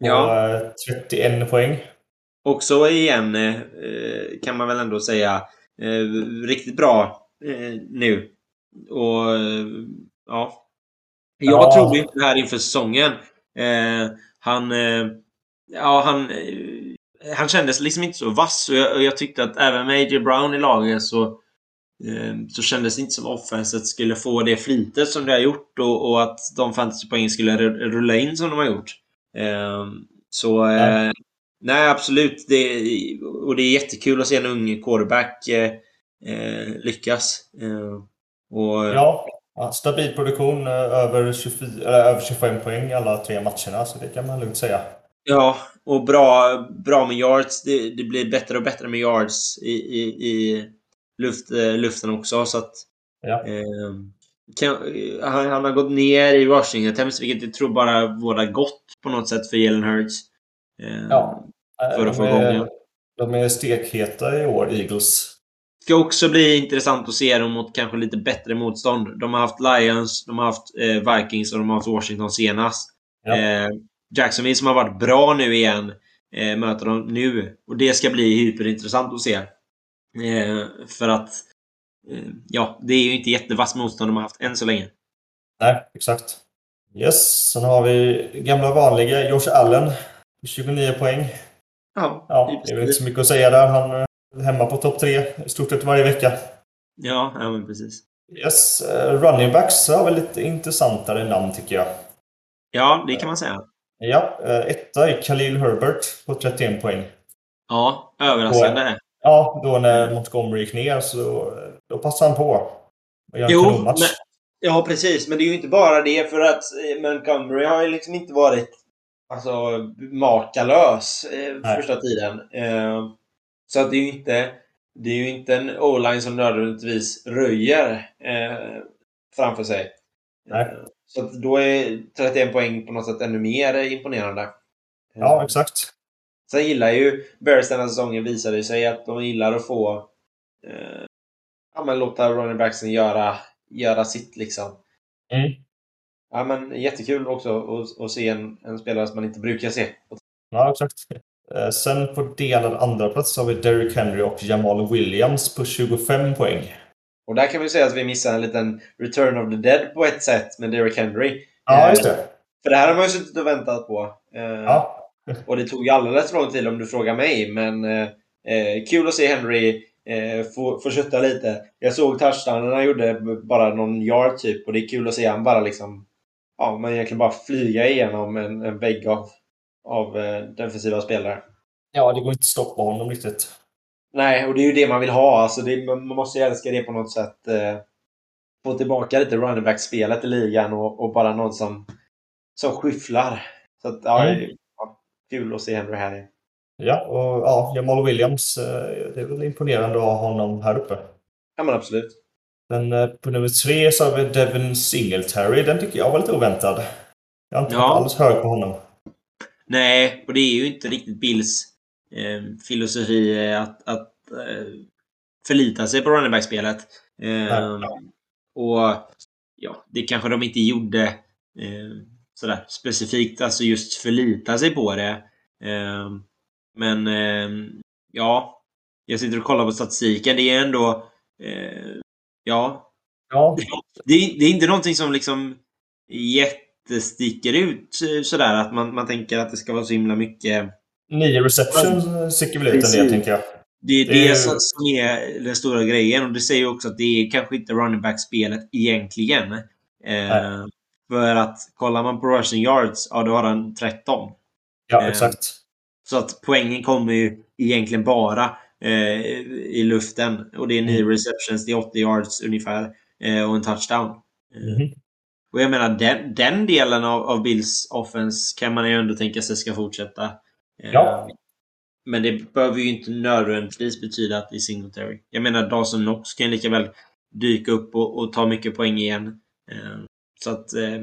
På Ja. eh, 31 poäng. Också igen eh, eh, kan man väl ändå säga eh, riktigt bra nu. Och ja. Jag Ja. trodde inte det här inför säsongen. Han, ja, han, han kändes liksom inte så vass och jag, och jag tyckte att även med A.J. Brown i laget så, så kändes det inte som offenset skulle få det flitet som det har gjort och, och att de fantasypoängen skulle ru- rulla in som de har gjort. Så eh, Nej. absolut. Det, och det är jättekul att se en ung quarterback eh, eh, lyckas. Eh, och, Ja, stabil produktion. eh, Över, 24, eller över 25 poäng alla tre matcherna, så det kan man lugnt säga. Ja, och bra, bra med yards. Det, det blir bättre och bättre med yards i, i, i luft, eh, luften också. Så att, Ja. eh, kan, han, han har gått ner i rushing attempts, vilket jag tror bara vårdar gott på något sätt för Jalen Hurts. Eh, Ja. Eh, För att få de, är, det. de är stekheta i år, Eagles. ska också bli intressant att se dem mot kanske lite bättre motstånd. De har haft Lions, de har haft eh, Vikings och de har haft Washington senast. Ja. Eh, Jacksonville som har varit bra nu igen eh, möter de nu. Och det ska bli hyperintressant att se. Eh, för att eh, ja, det är ju inte jättevass motstånd de har haft än så länge. Nej, exakt. Yes, sen har vi gamla vanliga Josh Allen. 29 poäng. Ja, Ja, det är väl inte så mycket att säga där. Han är hemma på topp tre i stort sett varje vecka. ja, ja men precis. Yes, eh, running backs har väl lite intressantare namn tycker jag. Ja, det kan man säga. Ja, eh, etta är Khalil Herbert på 31 poäng. Ja, överraskande. Ja, då när Montgomery gick ner så eh, då passade han på. Jo, men, ja precis. Men det är ju inte bara det för att eh, Montgomery har ju liksom inte varit alltså, makalös eh, första tiden. Eh, så att det är ju inte det är inte en o-line som nödvändigtvis röjer eh, framför sig. Eh, Så att då är 31 poäng på något sätt ännu mer imponerande. Eh, Ja, exakt. Sen gillar ju Bears den här säsongen visade sig att de gillar att få eh, ja, men låta running backsen göra, göra sitt liksom. Mm. Ja, men jättekul också att, att se en, en spelare som man inte brukar se. Ja, exakt. Eh, Sen på delad andra plats har vi Derrick Henry och Jamal Williams på 25 poäng. Och där kan vi säga att vi missar en liten Return of the Dead på ett sätt med Derrick Henry. Ja, just det. För det här har man ju suttit och väntat på. Eh, Ja, Och det tog ju alldeles för lång tid om du frågar mig, men eh, eh, kul att se Henry eh, få, få kötta lite. Jag såg touchdownen han gjorde bara någon yard typ och det är kul att se han bara liksom ja, man egentligen bara flyga igenom en, en vägg av, av eh, defensiva spelare. ja det går inte att stoppa honom riktigt. Nej, och det är ju det man vill ha. Alltså det, man måste ju älska det på något sätt. Eh, få tillbaka lite running back-spelet i ligan och, och bara någon som, som skyfflar. Så att, ja, Mm. det ja, kul att se Henry här. Ja, och ja, Jamal Williams. eh, Det är väl imponerande att ha honom här uppe. Ja, men absolut. Men eh, på nummer tre så har vi Devin Singletary. Den tycker jag var lite oväntad. Jag har inte Ja. varit alls hög på honom. Nej, och det är ju inte riktigt Bills eh, filosofi eh, att, att eh, förlita sig på running back-spelet. Eh, och ja, det kanske de inte gjorde eh, sådär specifikt, alltså just förlita sig på det. Eh, men eh, ja, jag sitter och kollar på statistiken. Det är ändå eh, ja, Ja, det är, det är inte någonting som liksom jättesticker ut eh, sådär att man, man tänker att det ska vara så himla mycket. nio receptions sticker väl ut en del, tänker jag. Det är Det det, är- som är den stora grejen och det säger också att det är kanske inte running back-spelet egentligen. Eh, för att kollar man på rushing yards, ja då har han 13. Ja, Eh, exakt. Så att poängen kommer ju egentligen bara i luften. Och det är 9 Mm. receptions, det är 80 yards ungefär. Eh, och en touchdown. Eh, Mhm. Och jag menar, den, den delen av, av Bills offense kan man ju ändå tänka sig ska fortsätta. Eh, Ja. Men det behöver ju inte nödvändigtvis betyda att det är Singletary. Jag menar, Dawson Knox kan lika väl dyka upp och, och ta mycket poäng igen. Eh, Så att, eh,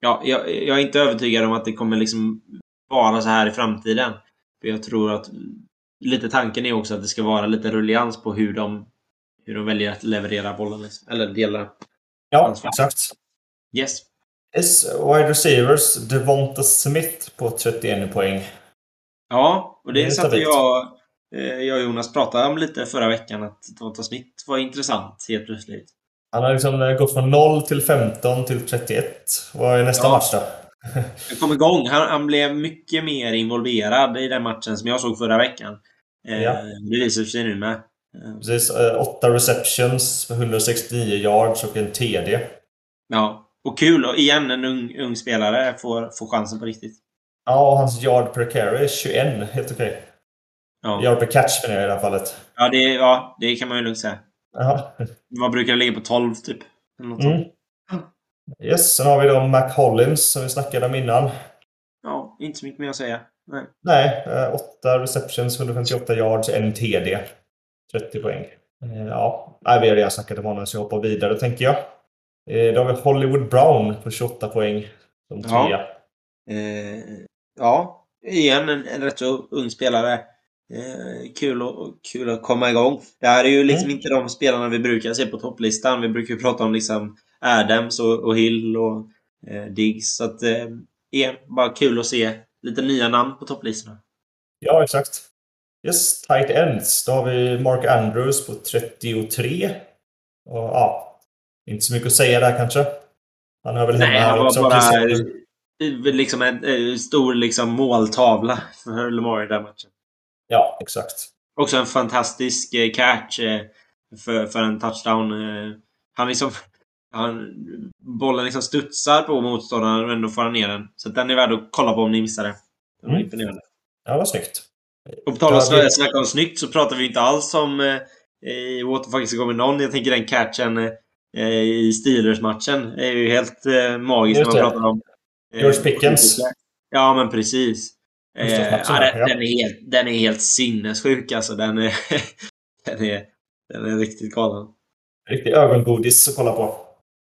ja, jag, jag är inte övertygad om att det kommer liksom vara så här i framtiden. För jag tror att lite tanken är också att det ska vara lite rullians på hur de, hur de väljer att leverera bollen. Liksom. Eller dela. Ja, Ansvar. exakt. Yes. Yes, wide receivers, Devonta Smith på 31 poäng. Ja, och Det det satte jag, eh, jag och Jonas pratade om lite förra veckan att Devonta Smith var intressant helt plötsligt. Han har liksom eh, gått från 0 till 15 till 31. Vad är nästa Ja. match då? Han kom igång. Han, han blev mycket mer involverad i den matchen som jag såg förra veckan. Eh, Ja. Det visar sig nu med. Eh, Precis, eh, åtta receptions, 169 yards och en TD. Ja, och kul. Och igen, en ung, ung spelare får, får chansen på riktigt. Ja, och hans yard per carry är 21. Helt okej. Ja, Yard per catch menar jag i det här fallet. ja, det, ja det kan man ju lugnt säga. Jaha. Vad brukar ligga på 12, typ? Mm. Yes, sen har vi då Mac Hollins som vi snackade om innan. Ja, inte så mycket mer att säga. Nej. Nej, eh, åtta receptions, 158 yards, en TD. 30 poäng. Eh, Ja, nej, vi har redan snackat om honom så jag hoppar vidare tänker jag. Eh, Då har vi Hollywood Brown på 28 poäng som Ja. trea. Eh, ja, igen en, en rätt så ung spelare. Eh, kul, att, kul att komma igång. Det här är ju liksom Mm. inte de spelarna vi brukar se på topplistan. Vi brukar ju prata om liksom Adams och, och Hill och eh, Diggs. Så att, eh, igen, bara kul att se lite nya namn på topplistorna. Ja, exakt. Yes, tight ends. Då har vi Mark Andrews på 33. Och ja, inte så mycket att säga där kanske. Han har väl hemma Nej, han var också. bara liksom en eh, stor liksom måltavla för Lamar i den matchen. Ja, exakt. Också en fantastisk eh, catch eh, för, för en touchdown. Han liksom... Han, bollen liksom studsar på motståndaren och ändå får han ner den. Så den är värd att kolla på om ni missar det. Det var Mm. imponerande. Ja, vad snyggt. Och på tal om det- snacka om snyggt så pratar vi inte alls om eh, What the fuck is going on. Jag tänker den catchen eh, i Steelers-matchen är ju helt eh, magisk Just när man det. pratar om. eh, George Pickens. Ja, men precis. Eh, ja, den, den, är helt, den är helt sinnessjuk alltså. Den är, (laughs) den är, den är riktigt galen. Riktig ögongodis att kolla på.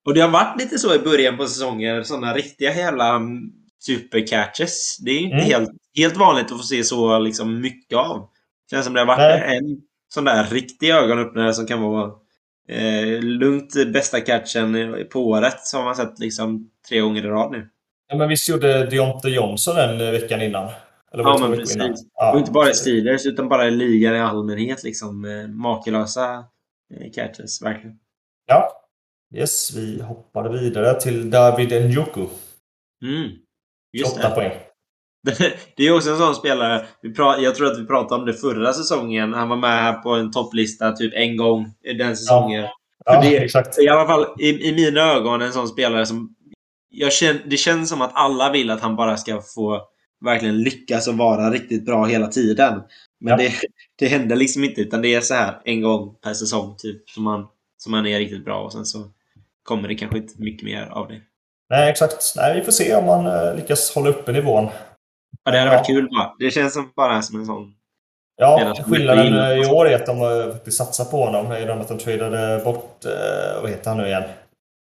Och det har varit lite så i början på säsongen. Sådana riktiga jävla mm, supercatches. Det är inte Mm. helt, helt vanligt att få se så liksom mycket av. Känns som det har varit Nej. en sån där riktig ögonöppnare som kan vara eh, lugnt bästa catchen på året. Som man sett liksom tre gånger i rad nu. Ja, men visst gjorde Deontay Johnson en eh, veckan innan? Eller Ja, det men veckor innan? precis. Ja, och inte bara i precis. Steelers utan bara i ligan i allmänhet. Liksom, eh, makalösa eh, catches, verkligen. Ja. Yes, vi hoppar vidare till David Njoku. Mm. Just 28 det. poäng. (laughs) Det är också en sån spelare. Jag tror att vi pratade om det förra säsongen. Han var med här på en topplista typ en gång i den säsongen. Ja, det- exakt. I alla fall i, i mina ögon en sån spelare som... Jag känner, det känns som att alla vill att han bara ska få verkligen lyckas och vara riktigt bra hela tiden. Men Ja. det, det händer liksom inte. Utan det är så här en gång per säsong typ. Som man, som man är riktigt bra och sen så kommer det kanske inte mycket mer av det. Nej, exakt. Nej, vi får se om han eh, lyckas hålla uppe nivån. Ja, det hade Ja. varit kul bara. Det känns som bara som en sån... Ja, skillnaden eh, i år är att de eh, faktiskt satsar på honom. Genom att de tradade bort, vad heter han nu igen?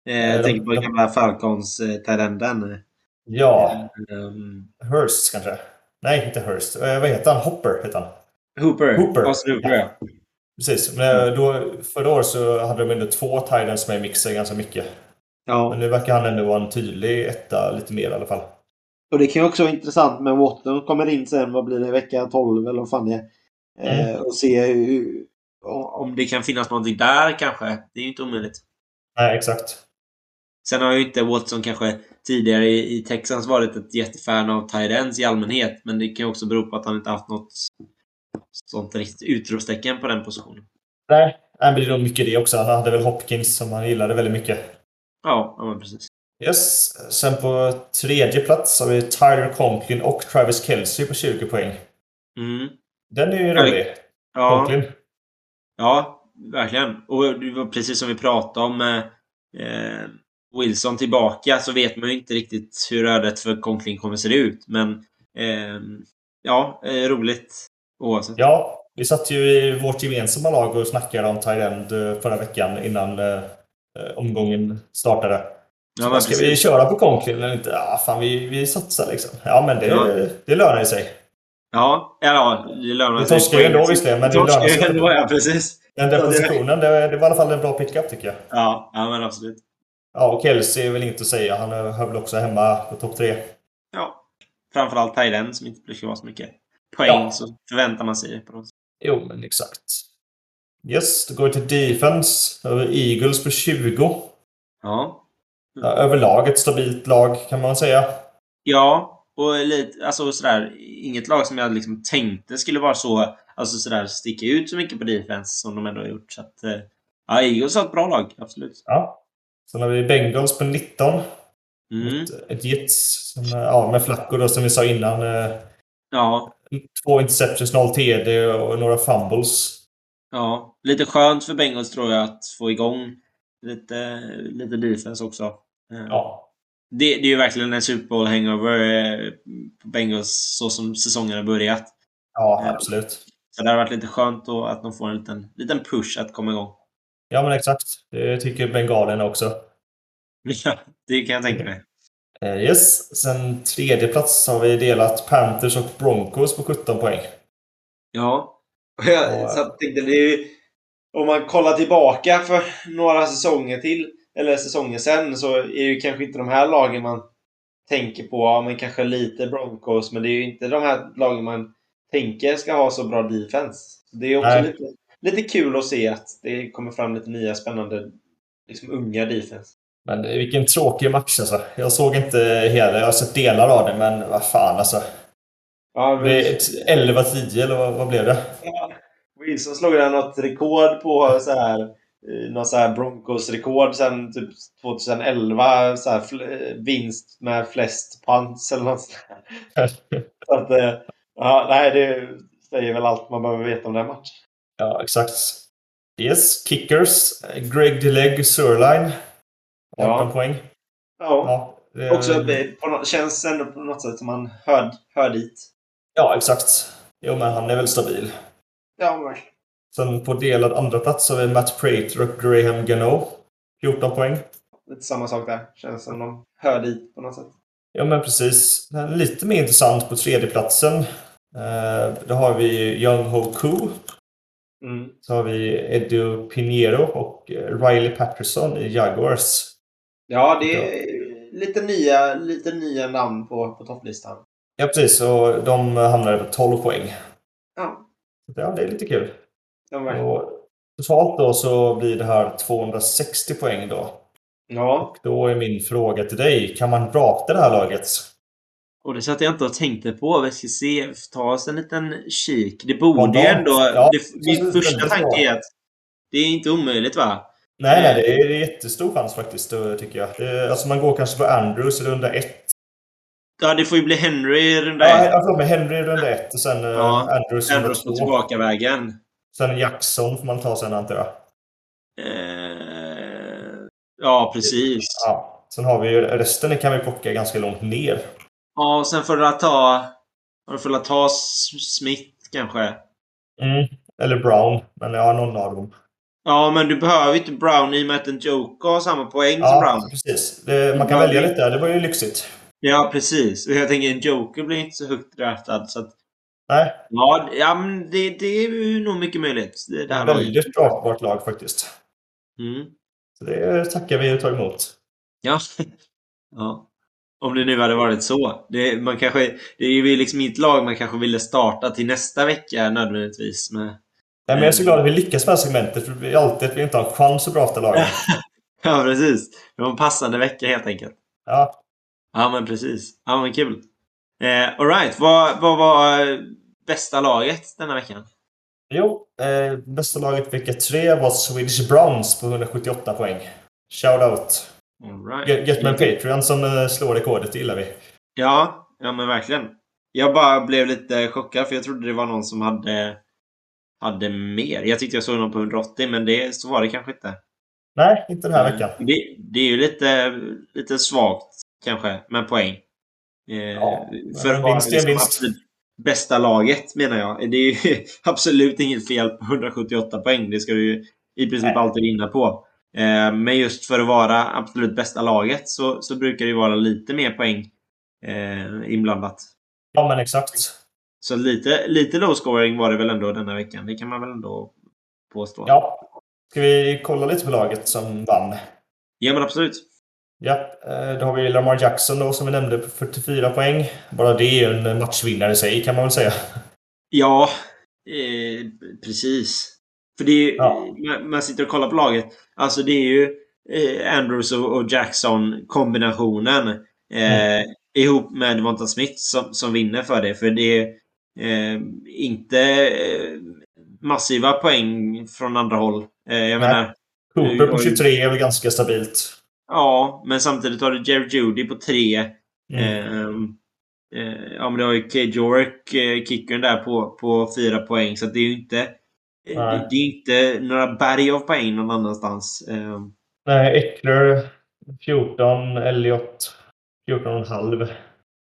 Jag de- tänker på de- gamla Falcons Tyrenden. Ja, Um, Hurst kanske? Nej, inte Hurst. Vad heter han? Hopper heter han. Hooper. Hooper. Austin Hooper, ja. Precis. Men eh, då, förra året så hade de ändå två Titans med i mixen ganska mycket. Men ja. nu verkar han ändå vara en tydlig etta lite mer i alla fall. Och det kan ju också vara intressant med Watton kommer in sen, vad blir det, vecka 12 eller vad fan det är. Eh, Mm. och se hur, om det kan finnas någonting där kanske. Det är ju inte omöjligt. Nej, exakt. Sen har ju inte Watson kanske tidigare i, i Texans varit ett jättefan av tight ends i allmänhet. Men det kan ju också bero på att han inte haft något sånt riktigt utropstecken på den positionen. Nej, men det är nog mycket det också. Han hade väl Hopkins som han gillade väldigt mycket. Ja, ja precis. Yes. Sen på tredje plats har vi Tyler Conklin och Travis Kelce på 20 poäng. Mm. Den är ju rolig. Ja, Conklin. Ja, verkligen. Och det var precis som vi pratade om med eh, Wilson tillbaka så vet man ju inte riktigt hur ödet för Conklin kommer se ut. Men eh, ja, eh, roligt oavsett. Ja, vi satt ju i vårt gemensamma lag och snackade om Thailand eh, förra veckan innan eh, eh, omgången startade. Ja, men ska vi precis. köra på Conklin eller inte? Ja, fan vi, vi satsar liksom. Ja, men det, Ja. det lönar sig. Ja, ja det lönar Det torskar ju ändå visserligen, men det lönar sig. ändå, ja precis. Den där positionen, det, det var i alla fall en bra pickup tycker jag. Ja, ja men absolut. Ja, och Kelsey är väl inte att säga. Han hör väl också hemma på topp tre. Ja. Framförallt Tyden som inte brukar vara så mycket poäng Ja. så förväntar man sig på dem. Jo, men exakt. Yes, då går vi till defense. Vi Eagles på 20. Ja. Ja, överlag ett stabilt lag kan man säga. Ja, och lite, alltså sådär, inget lag som jag liksom tänkte skulle vara så, alltså sådär sticka ut så mycket på defense som de ändå har gjort. Så att, eh, ja, Eagles har ett bra lag, absolut. Ja. Sen har vi Bengals på 19. Mm. Ett, ett Jets som, eh, ja, med Flacco då, som vi sa innan. eh, Ja, Två interceptions, noll TD och några fumbles. ja. Lite skönt för Bengals tror jag att få igång lite, lite defense också. Eh, Ja. Det, det är ju verkligen en Super Bowl hangover eh, på Bengals så som säsongen har börjat. Ja, Ja. absolut. Så det har varit lite skönt då att de får en liten, liten push att komma igång. Ja, men exakt. Det tycker bengalerna också. (laughs) Ja, det kan jag tänka mig. Eh, Yes. Sen tredje plats har vi delat Panthers och Broncos på 17 poäng. Ja. (laughs) Jag Och- så jag tänkte, det är ju, om man kollar tillbaka för några säsonger till, eller säsonger sen, så är det ju kanske inte de här lagen man tänker på. Ja, men kanske lite Broncos, men det är ju inte de här lagen man tänker ska ha så bra defense. Det är också Nej. lite, lite kul att se att det kommer fram lite nya spännande, liksom unga defense. Men vilken tråkig match alltså. Jag såg inte hela, jag har sett delar av det, men vad fan alltså. Ja, Det är ett 11-10 eller vad, vad blev det? Ja. Wilson slog där något rekord på så här eh, något så här Broncos-rekord sen typ 2011. Så här, fl- vinst med flest punts eller något sånt. (laughs) Så att, eh, ja, nej, det säger väl allt man behöver veta om den matchen. Ja, exakt. Yes, kickers. Greg DeLeg, Sörline. 18 Ja. poäng. Ja. Ja, det- Också eh, på något, känns ändå på något sätt som man hör, hör dit. Ja, exakt. Jo, men han är väl stabil. Ja, men- Sen på delad andra plats har vi Matt Prater och Graham Gano. 14 poäng. lite samma sak där. Känns som de hör dit på något sätt. Ja, men precis. Lite mer intressant på tredjeplatsen. Eh, då har vi Young Ho Koo. Mm. Så har vi Edu Pinheiro och eh, Riley Patterson i Jaguars. Ja, det är lite nya, lite nya namn på, på topplistan. Ja, precis. Och de hamnade på 12 poäng. Ja, Ja, det är lite kul. var... Och totalt då så blir det här 260 poäng då. ja. Då är min fråga till dig. Kan man drafta det här laget? Och det satt jag inte och tänkte på. Vi ska se, ta oss en liten kik. Det borde ju ändå... Ja, det, min första tanke är att det är inte omöjligt va? Nej, nej, det är, det är jättestor chans faktiskt, då, tycker jag. Det, alltså man går kanske på Andrews i runda ett. Ja, det får ju bli Henry i runda Ja, ett. jag får med Henry i runda ett och sen eh, Ja, Andrews i runda Andrews på två. tillbakavägen. Sen Jackson får man ta sen antar jag. Eh, ja, precis. Ja. Sen har vi ju resten kan vi plocka ganska långt ner. Ja, och sen får du ta... Du får ta S- Smith kanske. Mm. Eller Brown, men jag har någon av dem. Ja, men du behöver inte Brown i och med att en Joker har samma poäng som Ja, Brown. precis. Det, man kan välja lite där. Det var ju lyxigt. Ja, precis. Och jag tänker en Joker blir inte så högt draftad. Så att, Nej, ja, ja, men det, det är ju nog mycket möjligt. Det där laget. väldigt draftbart lag faktiskt. Mm. Så det tackar vi och tar emot. Ja. (laughs) ja. Om det nu hade varit så. Det, man kanske, det är ju liksom inte lag man kanske ville starta till nästa vecka nödvändigtvis. Men, Nej, men jag är så glad att vi lyckas med det här segmentet, för det är alltid att vi inte har en chans att drafta lagen. (laughs) ja, precis. Det var en passande vecka helt enkelt. Ja, Ja, men precis. Ja, men kul. Eh, Alright, vad, vad var eh, bästa laget denna veckan? Jo, eh, bästa laget vecka tre var Swedish Browns på 178 poäng. Shout out. All right. Get, get my Patreon som eh, slår rekordet, det gillar vi. Ja, ja men verkligen. Jag bara blev lite chockad för jag trodde det var någon som hade, hade mer. Jag tyckte jag såg någon på 180 men det, så var det kanske inte. Nej, inte den här veckan. Det, det är ju lite, lite svagt kanske med poäng. Eh, Ja, för att vara liksom vinst. bästa laget menar jag. Det är ju (laughs) absolut inget fel på 178 poäng. Det ska du ju i princip Nej. alltid vinna på. Eh, men just för att vara absolut bästa laget så, så brukar det ju vara lite mer poäng eh, inblandat. Ja, men exakt. Så lite, lite low scoring var det väl ändå denna veckan. Det kan man väl ändå påstå. Ja. Ska vi kolla lite på laget som vann? Ja, men absolut. Ja, eh, då har vi Lamar Jackson då som vi nämnde på 44 poäng. Bara det är ju en matchvinnare i sig kan man väl säga. Ja, eh, precis. För det är ju, Ja. man, sitter och kollar på laget. Alltså det är ju eh, Andrews och, och Jackson kombinationen eh, ihop med Devonta Smith som, som vinner för det. För det är eh, inte eh, massiva poäng från andra håll. Eh, jag Nej. menar, Cooper på Oj. 23 är väl ganska stabilt. ja, men samtidigt har du Jerry Judy på tre. Mm. Ehm, eh, ja, men det har ju K. Jork, eh, kickern där på, på fyra poäng. Så det är ju inte... eh. Det, det är inte några berg av poäng någon annanstans. Ehm, Nej, Eckler 14, Elliot 14,5.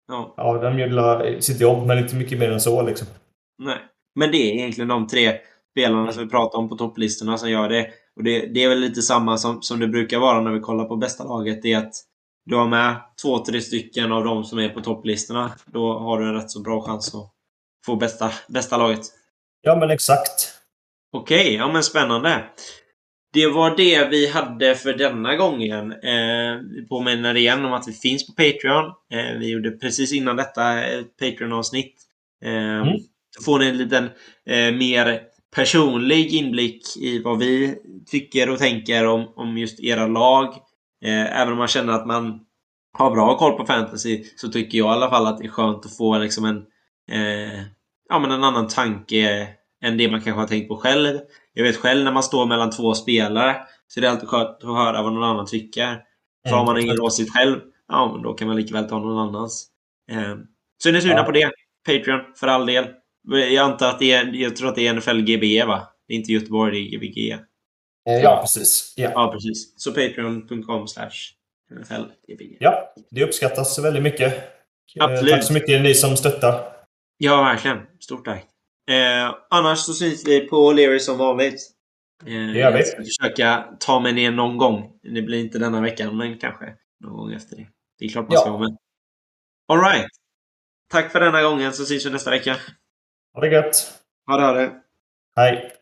Ja, Ja, de la- sitt jobb, men inte mycket mer än så liksom. nej. Men det är egentligen de tre spelarna som vi pratar om på topplistorna som gör det. Och det, det är väl lite samma som, som det brukar vara när vi kollar på bästa laget. Det är att du har med två, tre stycken av de som är på topplistorna. Då har du en rätt så bra chans att få bästa, bästa laget. Ja, men exakt. Okej, ja men spännande. Det var det vi hade för denna gången. Eh, vi påminner igen om att vi finns på Patreon. Eh, vi gjorde precis innan detta ett Patreon-avsnitt. Eh, Mm. Så får ni en liten eh, mer personlig inblick i vad vi tycker och tänker om, om just era lag. Eh, även om man känner att man har bra koll på fantasy så tycker jag i alla fall att det är skönt att få liksom en, eh, ja, men en annan tanke än det man kanske har tänkt på själv. Jag vet själv när man står mellan två spelare så är det alltid skönt att höra vad någon annan tycker. För har man ingen exakt. åsikt själv, ja men då kan man lika väl ta någon annans. Eh, så är ni sugna Ja. på det? Patreon, för all del. Jag antar att det är, jag tror att det är NFL GBE va? Det är inte Göteborg, det är GBG. Eh, Ja, precis. Ja. Ja, precis. Så patreon.com slash NFL GBG. ja, det uppskattas väldigt mycket. Eh, Absolut. Tack så mycket ni som stöttar. Ja, verkligen. Stort tack. Eh, annars så syns vi på Leary som vanligt. Eh, Det gör vi. Jag ska försöka ta mig ner någon gång. Det blir inte denna veckan, men kanske någon gång efter det. Det är klart man Ja. ska vara med. Alright. Tack för denna gången så syns vi nästa vecka. Ha det gött. Ha det, ha det. Hej.